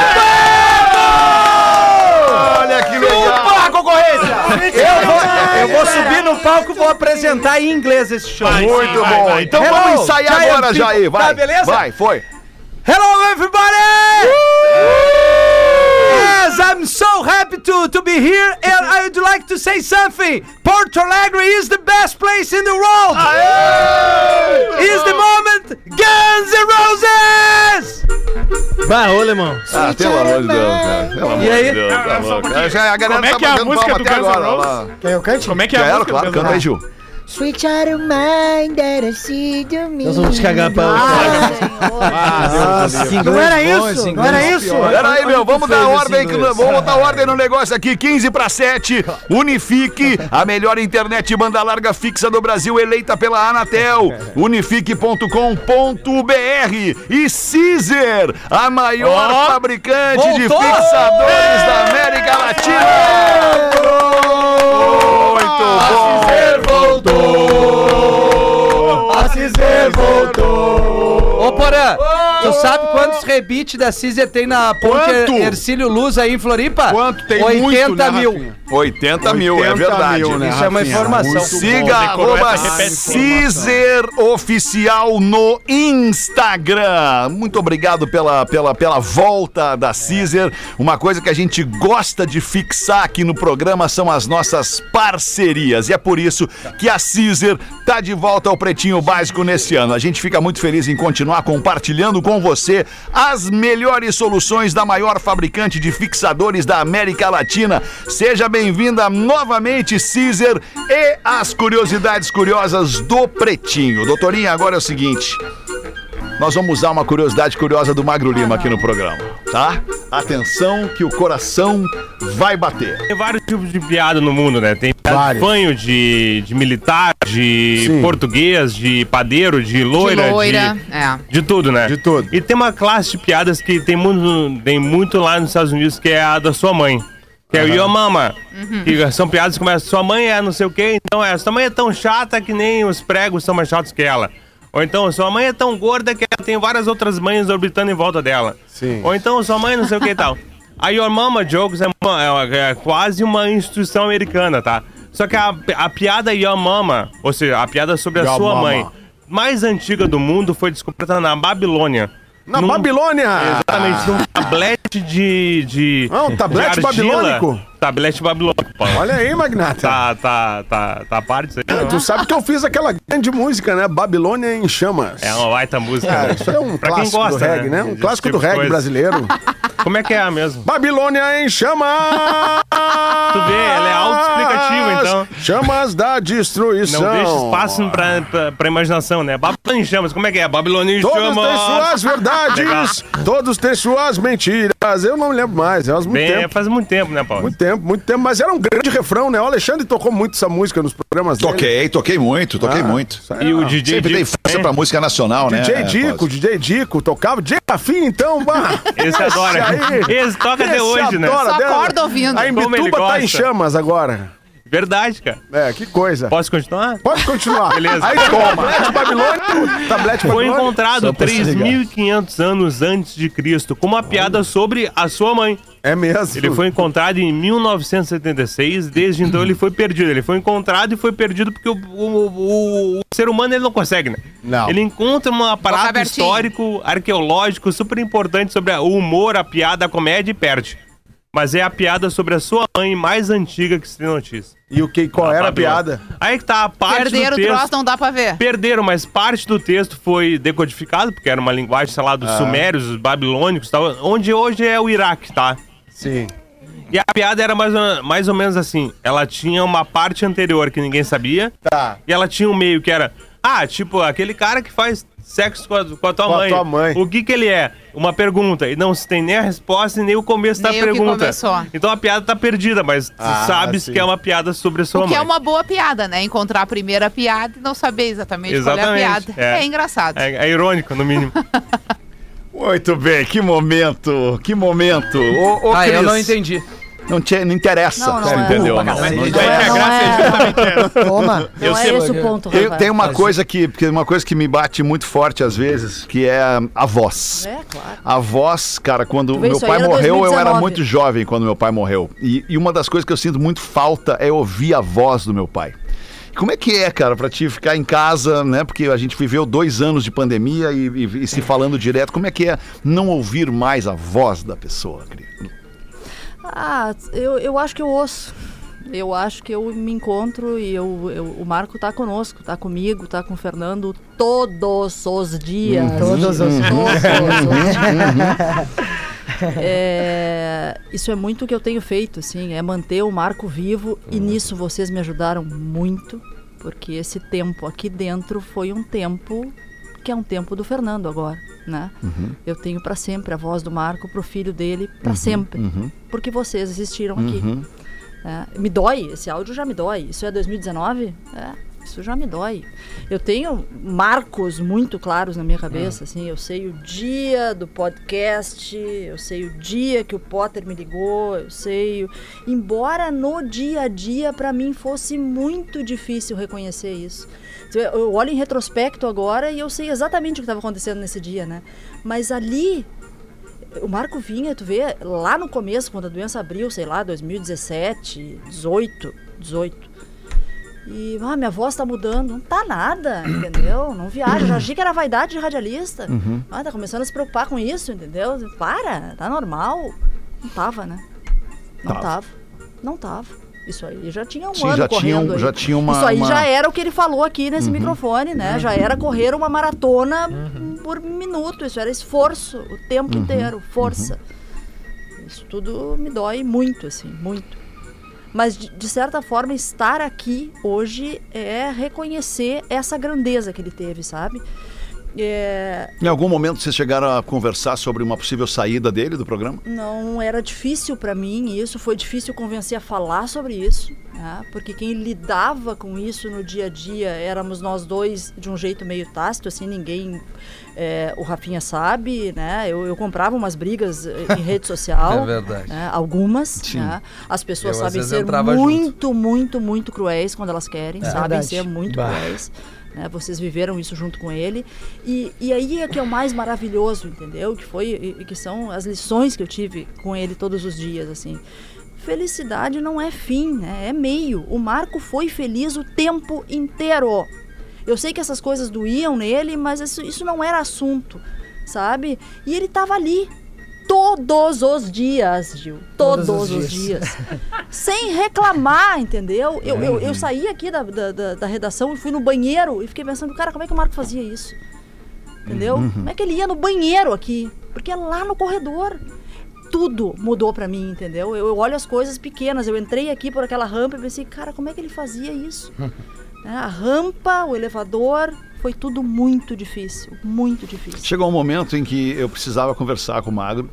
Olha que legal! Porra, concorrência! Eu vou, eu vou subir no palco e vou apresentar em inglês esse show. Vai, Muito sim, vai, bom. vai. Então Hello, vamos ensaiar giant agora. Jair. Vai. Tá, beleza? Vai, foi. Hello, everybody! Yes, I'm so happy to, to be here and I would like to say something. Porto Alegre is the best place in the world. Is the moment Guns N' Roses! Vai, ô, alemão. Ah, pelo amor de Deus, cara. Pelo amor E aí? de Deus, tá louco. Ah, já- a galera Como é tá que é a música do Guns N' agora, Roses? lá. Quer eu cante? Como é que é a música claro. do Guns Canta N' aí, Roses? Gil. Sweet child of mine that I see to me. Nós vamos cagar pau. Ah, Senhor. Não era isso? Não era isso? Pera aí, meu, vamos dar ordem, que- vamos botar ordem no negócio aqui, 15 para 7, Unifique, a melhor internet banda larga fixa do Brasil, eleita pela Anatel, unifique.com.br e Caesar, a maior Ó, fabricante de voltou! fixadores da América Latina. Muito bom. Ô, Porã, Tu sabe quantos rebites da Cizer tem na ponte Quanto? Er- Ercílio Luz aí em Floripa? Quanto? Tem 80 muito, né, mil. Rafinha? 80 mil, é 80 verdade. mil, né, Isso é uma informação. Siga arroba. Cizer Oficial no Instagram. Muito obrigado pela, pela, pela volta da Cizer. Uma coisa que a gente gosta de fixar aqui no programa são as nossas parcerias. E é por isso que a Cizer tá de volta ao Pretinho Básico nesse ano. A gente fica muito feliz em continuar compartilhando com você as melhores soluções da maior fabricante de fixadores da América Latina. Seja bem-vinda novamente, Cizer, e as curiosidades curiosas do Pretinho. Doutorinha, agora é o seguinte. Nós vamos usar uma curiosidade curiosa do Magro Lima aqui no programa, tá? Atenção que o coração vai bater. Tem vários tipos de piada no mundo, né? Tem de Vários. fanho, de, de militar, de Sim. português, de padeiro, de loira, de de, loira, é. de tudo, né? De tudo. E tem uma classe de piadas que tem muito, tem muito lá nos Estados Unidos, que é a da sua mãe. Que é o Yo Mama. Que são piadas que começam, sua mãe é não sei o quê, então é, sua mãe é tão chata que nem os pregos são mais chatos que ela. Ou então, sua mãe é tão gorda que ela tem várias outras mães orbitando em volta dela. Sim. Ou então, sua mãe não sei o que e tal. [LAUGHS] A Your Mama Jokes é, uma- é é quase uma instituição americana, tá? Só que a, a piada Your Mama, ou seja, a piada sobre a Your sua Mama. mãe, mais antiga do mundo foi descoberta na Babilônia. Na Num- Babilônia! Exatamente, num tablete de. de Ah, um tablete de argila. babilônico? Tablete babilônico, Paulo. Olha aí, Magnata. Tá, tá, tá, tá a parte disso aí. Tu sabe que eu fiz aquela grande música, né? Babilônia em chamas. É uma baita música. Cara, né? isso é um Pra quem clássico do gosta, reggae, né? Um clássico tipo do reggae coisa. brasileiro. [LAUGHS] Como é que é mesmo? Babilônia em chamas! Tu vê, ela é autoexplicativa, então. Chamas da destruição. Não deixa espaço pra, pra, pra imaginação, né? Babilônia em chamas, como é que é? Babilônia em Todos chamas. têm suas verdades, todos têm suas mentiras. Eu não me lembro mais, faz muito Bem, tempo. faz muito tempo, né, Paulo? Muito tempo, muito tempo, mas era um grande refrão, né? O Alexandre tocou muito essa música nos programas dele. Toquei, toquei muito, toquei Ah, muito. aí E o é- DJ Sempre tem Dico força pra música nacional, né? DJ Dico, Cosmo? DJ Dico, tocava. DJ Rafinha, então, bah. [LAUGHS] Esse adora. Esse toca até hoje, né? adora, Só né? acorda ouvindo. A Imbituba tá em chamas agora. Verdade, cara. É, que coisa. Posso continuar? Pode continuar. Beleza. Aí toma. Tablete babilônico, tablete Foi encontrado 3.500 anos antes de Cristo com uma piada sobre a sua mãe. É mesmo. Ele foi encontrado em 1976, desde então ele foi perdido. Ele foi encontrado e foi perdido porque o, o- o- o ser humano ele não consegue, né? Não. Ele encontra um aparato histórico, arqueológico, super importante sobre o humor, a piada, a comédia e perde. Mas é a piada sobre a sua mãe mais antiga que se tem notícia. E o que, qual era a piada? Aí que tá a parte Perderam do o texto. troço, não dá pra ver. Perderam, mas parte do texto foi decodificado, porque era uma linguagem, sei lá, dos Ah. sumérios, dos babilônicos e tal, onde hoje é o Iraque, tá? Sim. E a piada era mais ou, mais ou menos assim: ela tinha uma parte anterior que ninguém sabia, Tá. e ela tinha um meio que era, ah, tipo, aquele cara que faz sexo com a, com a tua Com a mãe. tua mãe. O que que ele é? Uma pergunta. E não se tem nem a resposta e nem o começo da Nem o que pergunta. Então a piada tá perdida, mas tu Ah, sabes sim. que é uma piada sobre a sua O que mãe. é uma boa piada, né? Encontrar a primeira piada e não saber exatamente qual é a Exatamente, piada. é. É, engraçado. É, é irônico, no mínimo. [LAUGHS] Muito bem, que momento, que momento. Ô, ô, Ah, eu não entendi. Não, te, não interessa, Não, não é. entendeu? Não, Não, não é. não é, não é, Toma. não é esse o ponto, Tem, Rafael. tem uma coisa que, uma coisa que me bate muito forte às vezes, que é a voz. É, claro. A voz, cara, quando meu pai morreu, eu era 2019. muito jovem quando meu pai morreu. E, e uma das coisas que eu sinto muito falta é ouvir a voz do meu pai. Como é que é, cara, pra ti ficar em casa, né? Porque a gente viveu dois anos de pandemia e, e- e se falando direto. Como é que é não ouvir mais a voz da pessoa, Cris? Ah, eu, eu acho que eu ouço. Eu acho que eu me encontro e eu, eu- o Marco tá conosco, tá comigo, tá com o Fernando todos os dias. Todos os Todos os dias. [LAUGHS] É, isso é muito o que eu tenho feito, assim, é manter o Marco vivo e nisso vocês me ajudaram muito, porque esse tempo aqui dentro foi um tempo que é um tempo do Fernando agora, né? Eu tenho para sempre a voz do Marco pro filho dele para sempre, porque vocês existiram aqui. É, me dói, esse áudio já me dói. Isso é 2019? É. Isso já me dói. Eu tenho marcos muito claros na minha cabeça, assim, eu sei o dia do podcast, eu sei o dia que o Potter me ligou, eu sei, embora no dia a dia para mim fosse muito difícil reconhecer isso. Eu olho em retrospecto agora e eu sei exatamente o que estava acontecendo nesse dia, né? Mas ali o Marco vinha, tu vê, lá no começo, quando a doença abriu, sei lá, 2017, 18, 18. E, ah, minha voz tá mudando. Não tá nada, [CLEARS THROAT] entendeu? Não viaja. Já achei que era vaidade de radialista. Uhum. Ah, tá começando a se preocupar com isso, entendeu? Para, tá normal. Não tava, né? Não Tava. tava. Não tava. Isso aí já tinha um Sim, ano já tinha um- correndo já tinha uma- Isso aí uma- já era o que ele falou aqui nesse microfone, né? Já era correr uma maratona Uhum. por minuto. Isso era esforço o tempo Uhum. inteiro, força. Isso tudo me dói muito, assim, muito. Mas, de, de certa forma, estar aqui hoje é reconhecer essa grandeza que ele teve, sabe? É, Em algum momento vocês chegaram a conversar sobre uma possível saída dele do programa? não era difícil para mim isso, foi difícil convencer a falar sobre isso, né? porque quem lidava com isso no dia a dia éramos nós dois de um jeito meio tácito, assim, ninguém. é, o Rafinha sabe, né? Eu, eu comprava umas brigas eh, em rede [LAUGHS] social. É verdade. né? Algumas. Sim. né? As pessoas Eu, sabem ser entrava muito, muito, muito cruéis quando elas querem, É. sabem Verdade. ser muito Bah. cruéis. Né? Vocês viveram isso junto com ele. E, e aí é que é o mais maravilhoso, entendeu? Que foi e- que são as lições que eu tive com ele todos os dias, assim. Felicidade não é fim, né? É meio. O Marco foi feliz o tempo inteiro. Eu sei que essas coisas doíam nele, mas isso, isso não era assunto, sabe? E ele tava ali todos os dias, Gil. Todos, Todos os os dias. dias. [LAUGHS] Sem reclamar, entendeu? Eu, eu, eu saí aqui da, da, da- da redação e fui no banheiro e fiquei pensando, cara, como é que o Marco fazia isso? Entendeu? Uhum. Como é que ele ia no banheiro aqui? Porque é lá no corredor. Tudo mudou pra mim, entendeu? Eu, eu olho as coisas pequenas. Eu entrei aqui por aquela rampa e pensei, cara, como é que ele fazia isso? [LAUGHS] Né? A rampa, o elevador, foi tudo muito difícil. Muito difícil. Chegou um momento em que eu precisava conversar com o Magro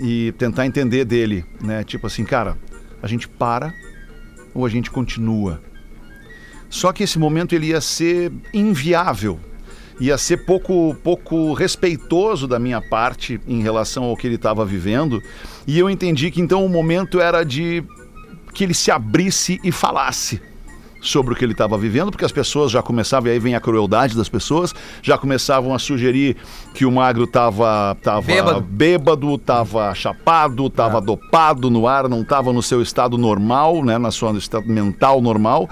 e tentar entender dele, né? Tipo assim, cara, a gente para ou a gente continua? Só que esse momento ele ia ser inviável. Ia ser pouco, pouco respeitoso da minha parte em relação ao que ele estava vivendo. E eu entendi que então o momento era de que ele se abrisse e falasse sobre o que ele estava vivendo, porque as pessoas já começavam, e aí vem a crueldade das pessoas, já começavam a sugerir que o magro estava tava Bêbado. bêbado, estava chapado, estava dopado no ar, não estava no seu estado normal, né, na sua estado mental normal.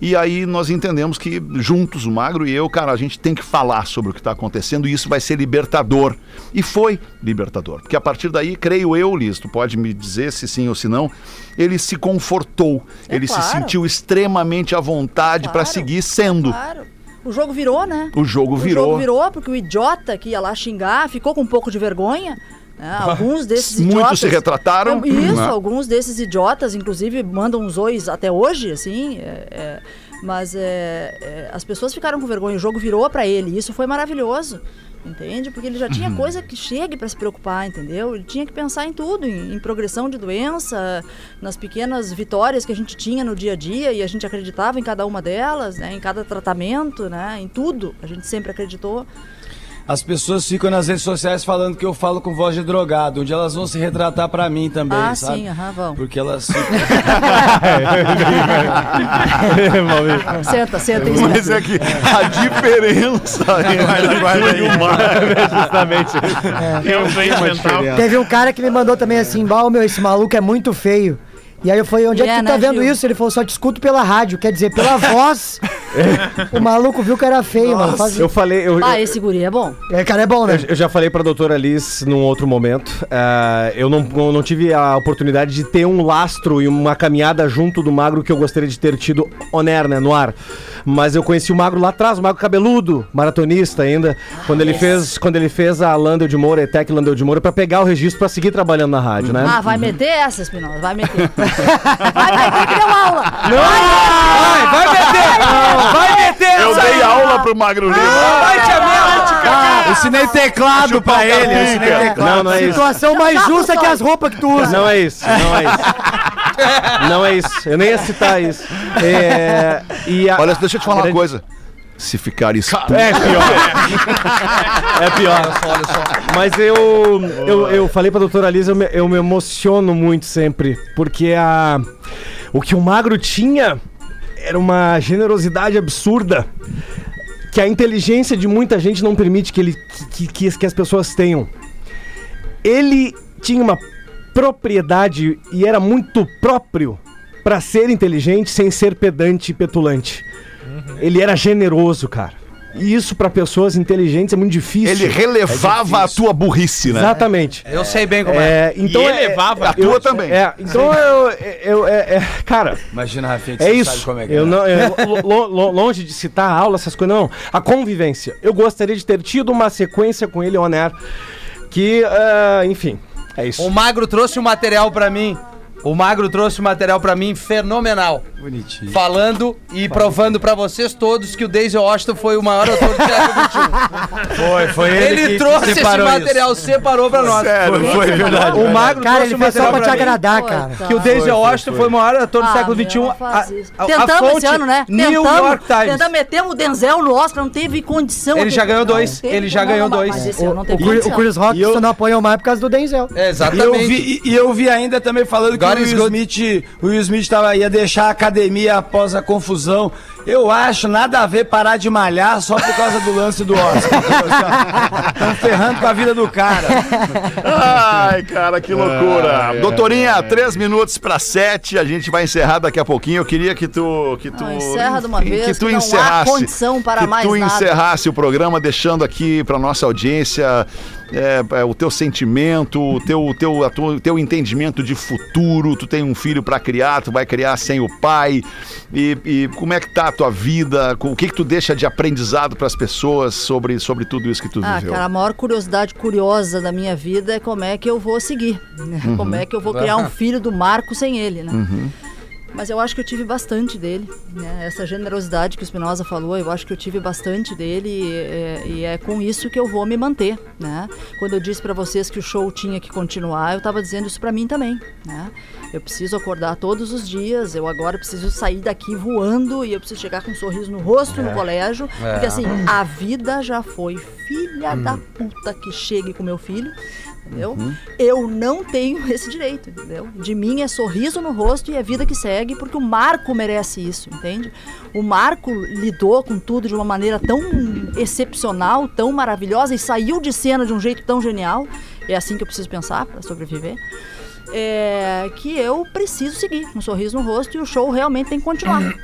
E aí nós entendemos que juntos, o Magro e eu, cara, a gente tem que falar sobre o que está acontecendo e isso vai ser libertador. E foi libertador. Porque a partir daí, creio eu, Liz, tu pode me dizer se sim ou se não, ele se confortou, É ele se claro. sentiu extremamente à vontade para Claro, seguir sendo. Claro. O jogo virou, né? O jogo O virou. jogo virou porque o idiota que ia lá xingar ficou com um pouco de vergonha. Né? Alguns desses Muitos idiotas. se retrataram, Isso, né? alguns desses idiotas, inclusive, mandam uns ois até hoje, assim. é, é, mas é, é, as pessoas ficaram com vergonha, o jogo virou pra ele. e Isso foi maravilhoso. Entende? Porque ele já tinha Uhum. coisa que chegue pra se preocupar, entendeu? Ele tinha que pensar em tudo, em, em progressão de doença, nas pequenas vitórias que a gente tinha no dia a dia e a gente acreditava em cada uma delas, né? Em cada tratamento, né? Em tudo. A gente sempre acreditou. As pessoas ficam nas redes sociais falando que eu falo com voz de drogado. Dia elas vão se retratar pra mim também, ah, sabe? sim, aham, vão. Porque elas [LAUGHS] [LAUGHS] senta, senta. É, Mas é que a diferença entre o Magro [LAUGHS] Justamente. Doente mental. Teve um cara que me mandou também assim, Bal, meu, esse maluco é muito feio. E aí eu falei, onde é, É, que tu né, tá vendo Gil? isso? Ele falou, só te escuto pela rádio, quer dizer, pela voz. O maluco viu que era feio, mano. Faz... Eu falei. Eu, Ah, esse guri é bom. É, cara, é bom, né? Eu, eu já falei pra doutora Liz num outro momento. ah, eu não, não não tive a oportunidade de ter um lastro e uma caminhada junto do magro que eu gostaria de ter tido oner, né, no ar. Mas eu conheci o magro lá atrás, o magro cabeludo, maratonista ainda, quando ele fez quando ele fez a Landel de Moura, ETEC Landel de Moura, pra pegar o registro pra seguir trabalhando na rádio, né? Ah, vai meter essa, Espinosa, vai meter. vai, vai, vai que deu aula. Vai, vai meter! Vai meter! Eu dei aula pro Magro Lima. Vai, tia Mel! Ensinei teclado pra ele, eu ensinei teclado. Não, não é isso. Situação mais justa que as roupas que tu usa. Não é isso, não é isso. [LAUGHS] Não é isso. Eu nem ia citar isso. É, e a- Olha, deixa eu te falar uma grande- coisa. Se ficar isso. É pior. É pior. Mas eu, eu, eu falei pra doutora Lisa, eu me, eu me emociono muito sempre. Porque a, o que o magro tinha era uma generosidade absurda. Que a inteligência de muita gente não permite que, ele, que, que, que as pessoas tenham. Ele tinha uma propriedade e era muito próprio pra ser inteligente sem ser pedante e petulante. Ele era generoso, cara. E isso pra pessoas inteligentes é muito difícil. Ele relevava a tua burrice, né? Exatamente. Eu sei bem como é. É, então E é- elevava. A tua também. É, então eu, eu, é, é- cara, Imagina, Rafinha, que é você isso. sabe como é que eu é. não, eu- lo- lo- longe de citar a aula, essas coisas, não. A convivência. Eu gostaria de ter tido uma sequência com ele, Oner, que, ah, enfim, é isso. O Magro trouxe um material pra mim. O Magro trouxe um material pra mim fenomenal. Bonitinho. Falando e provando pra vocês todos que o Daisy Washington foi o maior autor do século XXI. [LAUGHS] Foi, foi ele, Ele que trouxe esse material, separou pra nós. Sério, foi, verdade. O Magro Cara, trouxe ele um fez só material pra te pra mim. agradar, Pô, cara. Que o Daisy Foi, foi, Washington foi. foi o maior ator do Ah, século XXI. A- isso. a- a Tentamos fonte, esse ano, né? New Tentamos. York Times. Tentamos metemos o Denzel no Oscar, não teve condição. Ele já ganhou dois, ele já ganhou dois. O, Chris- Rock não apoiou mais por causa do Denzel. Exatamente. e e eu vi ainda também falando que God o Will. Smith, o Will Smith tava, ia deixar a academia após a confusão. Eu acho nada a ver parar de malhar só por causa do lance do Oscar. [LAUGHS] Estão ferrando com a vida do cara. Ai, cara, que loucura. Doutorinha, três minutos para sete. A gente vai encerrar daqui a pouquinho. Eu queria que tu. Que tu Não, encerra de uma enfim, vez, Que tu que não há encerrasse. condição para que mais tu nada. encerrasse o programa, deixando aqui para nossa audiência é, é, o teu sentimento, o teu, o teu, a teu entendimento de futuro. Tu tem um filho para criar, tu vai criar sem o pai. E, e como é que tá a tua vida? O que que tu deixa de aprendizado para as pessoas sobre, sobre tudo isso que tu Ah, viveu? cara, a maior curiosidade curiosa da minha vida é como é que eu vou seguir. né? Uhum. Como é que eu vou criar um filho do Marco sem ele, né? Mas eu acho que eu tive bastante dele, né? Essa generosidade que o Spinoza falou, eu acho que eu tive bastante dele e, é- e é com isso que eu vou me manter, né? Quando eu disse pra vocês que o show tinha que continuar, eu tava dizendo isso pra mim também, né? Eu preciso acordar todos os dias, eu agora preciso sair daqui voando e eu preciso chegar com um sorriso no rosto no colégio, porque assim, a vida já foi filha da puta que chegue com meu filho. Entendeu? Eu não tenho esse direito, entendeu? De mim é sorriso no rosto e é vida que segue, porque o Marco merece isso, entende? O Marco lidou com tudo de uma maneira tão excepcional, tão maravilhosa e saiu de cena de um jeito tão genial. É assim que eu preciso pensar para sobreviver. É, que eu preciso seguir um sorriso no rosto e o show realmente tem que continuar. [CLEARS THROAT]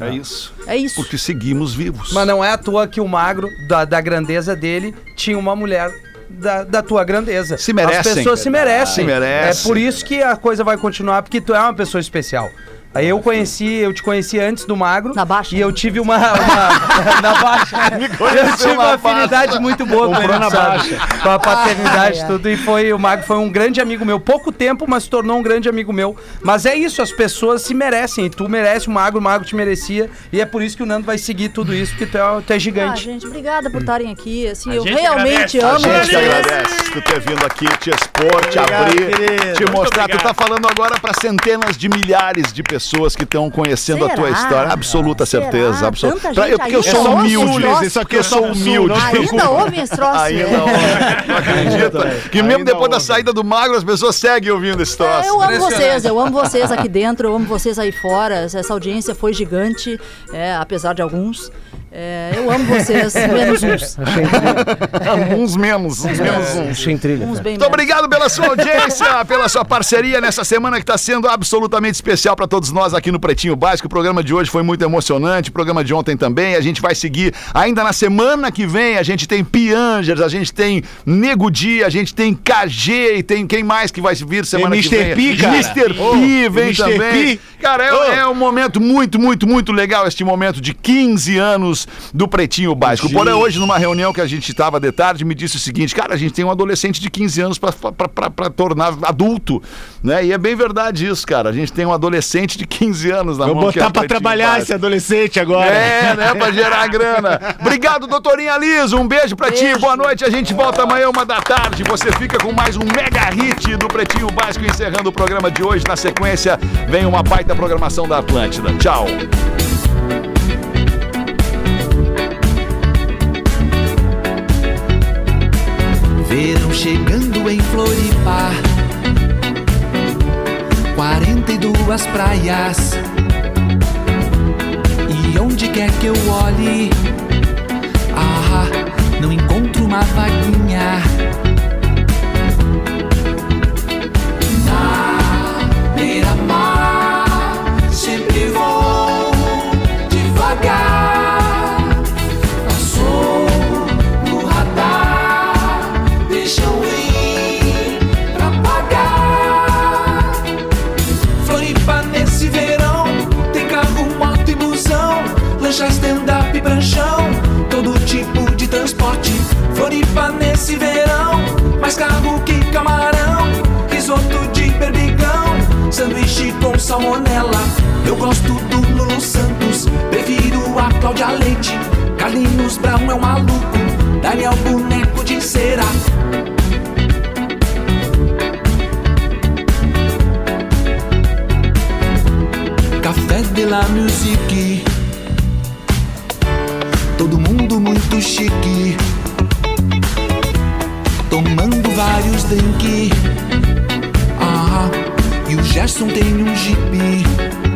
É isso. É isso. Porque seguimos vivos. Mas não é à toa que o magro, da, da grandeza dele, tinha uma mulher da, da tua grandeza. Se merecem. As pessoas se merecem. Se merecem. É por isso que a coisa vai continuar, porque tu é uma pessoa especial. Aí eu conheci, eu te conheci antes do magro. Na baixa. E eu tive uma. uma- [LAUGHS] na baixa. [LAUGHS] eu tive uma afinidade muito boa com ele, na sabe? Com a paternidade Ai, ai. tudo. E foi, o Magro foi um grande amigo meu. Pouco tempo, mas se tornou um grande amigo meu. Mas é isso, as pessoas se merecem. E tu merece o Magro, o Magro te merecia. E é por isso que o Nando vai seguir tudo isso, porque tu é, tu é Ah, gigante. gente, obrigada por estarem aqui. Assim, A eu gente realmente agradece. A amo gente que vocês. agradece tu ter vindo aqui, te expor, te abrir, te mostrar. Tu tá falando agora para centenas de milhares de pessoas que estão conhecendo a tua Será? história. Absoluta Será? certeza. Absoluta. Tanta Pra- eu- porque eu sou humilde. Isso aqui eu sou humilde. Ainda ouvem esse troço? Ainda É. Não acredita? Que mesmo depois da saída do magro, as pessoas seguem ouvindo esse É, troço. eu amo vocês, eu amo vocês aqui dentro, eu amo vocês aí fora. Essa audiência foi gigante, é, apesar de alguns. É, eu amo vocês, [LAUGHS] menos uns. [LAUGHS] Uns menos, uns menos uns. Trilha. Uns bem Muito menos. obrigado pela sua audiência, [LAUGHS] pela sua parceria nessa semana que está sendo absolutamente especial para todos nós aqui no Pretinho Básico. O programa de hoje foi muito emocionante, o programa de ontem também. A gente vai seguir ainda na semana que vem. A gente tem Piangers, a gente tem Nego Dia, a gente tem KG e tem quem mais que vai vir semana que Mr. vem? P, cara. Mr. P vem Mr. também. P. Cara, é, Ô. é um momento muito, muito, muito legal este momento de 15 anos anos do Pretinho Básico. Porém, hoje, numa reunião que a gente estava de tarde, me disse o seguinte, cara, a gente tem um adolescente de 15 anos para tornar adulto, né? E é bem verdade isso, cara. A gente tem um adolescente de 15 anos na Vou mão. que é botar pra Pretinho trabalhar Básico. esse adolescente agora. É, né? Pra gerar grana. Obrigado, doutorinha Liz. Um beijo pra ti. Boa noite. A gente volta amanhã, uma da tarde. Você fica com mais um mega hit do Pretinho Básico, encerrando o programa de hoje. Na sequência, vem uma baita programação da Atlântida. Tchau. Verão chegando em Floripa. 42 praias. E onde quer que eu olhe Ah, não encontro uma vaguinha salmonela Eu gosto do Lulu Santos Prefiro a Cláudia Leite. Carlinhos Brown é um maluco Daniel Boneco de cera. Café de la Musique. Todo mundo muito chique. Tomando vários drink. ah, E o Gerson tem um jipe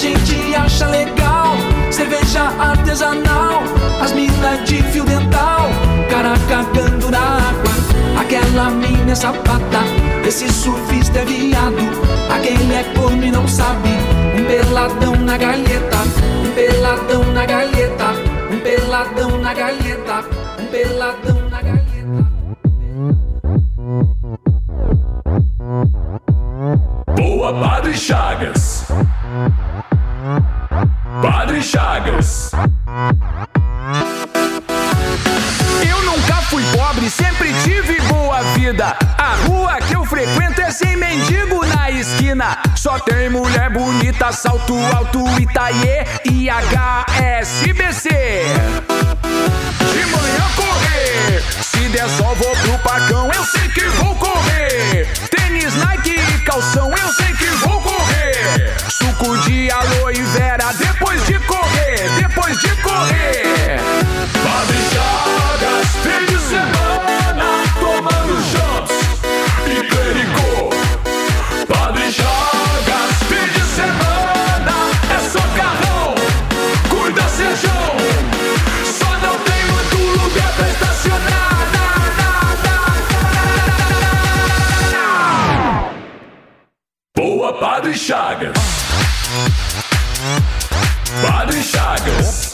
gente acha legal. Cerveja artesanal As minas de fio dental. Cara cagando na água Aquela mina é sapata Esse surfista é viado Aquele é corno e não sabe. Um peladão na galheta Um peladão na galheta. Um peladão na galheta Um peladão na galheta. Boa, Padre Chagas. Vida. A rua que eu frequento é sem mendigo na esquina. Só tem mulher bonita, salto alto, Itaiê e HSBC. De manhã correr, se der sol vou pro pacão, eu sei que vou correr. Tênis Nike e calção, eu sei que vou correr. Suco de aloe vera, depois de correr, depois de correr. Chagas. Padre Chagas.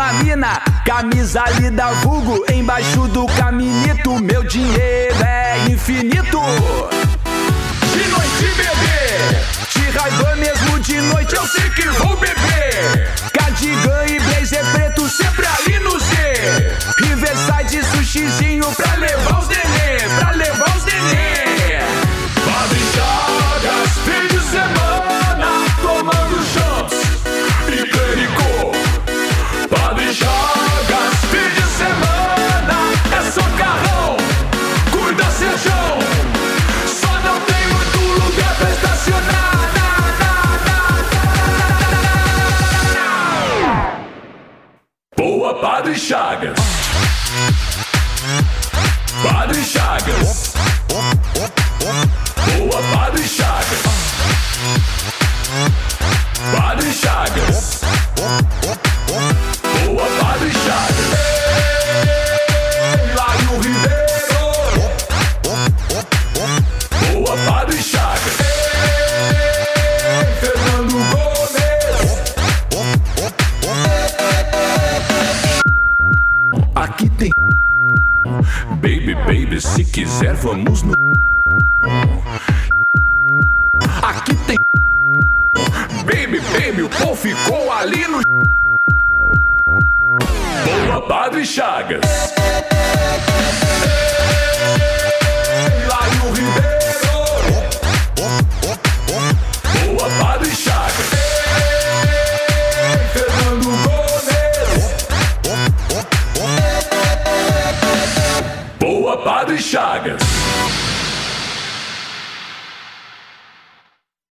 Alguma mina. Camisa ali da vulgo, embaixo do caminito. Meu dinheiro é infinito. De noite beber, de raiva mesmo de noite eu sei que vou beber.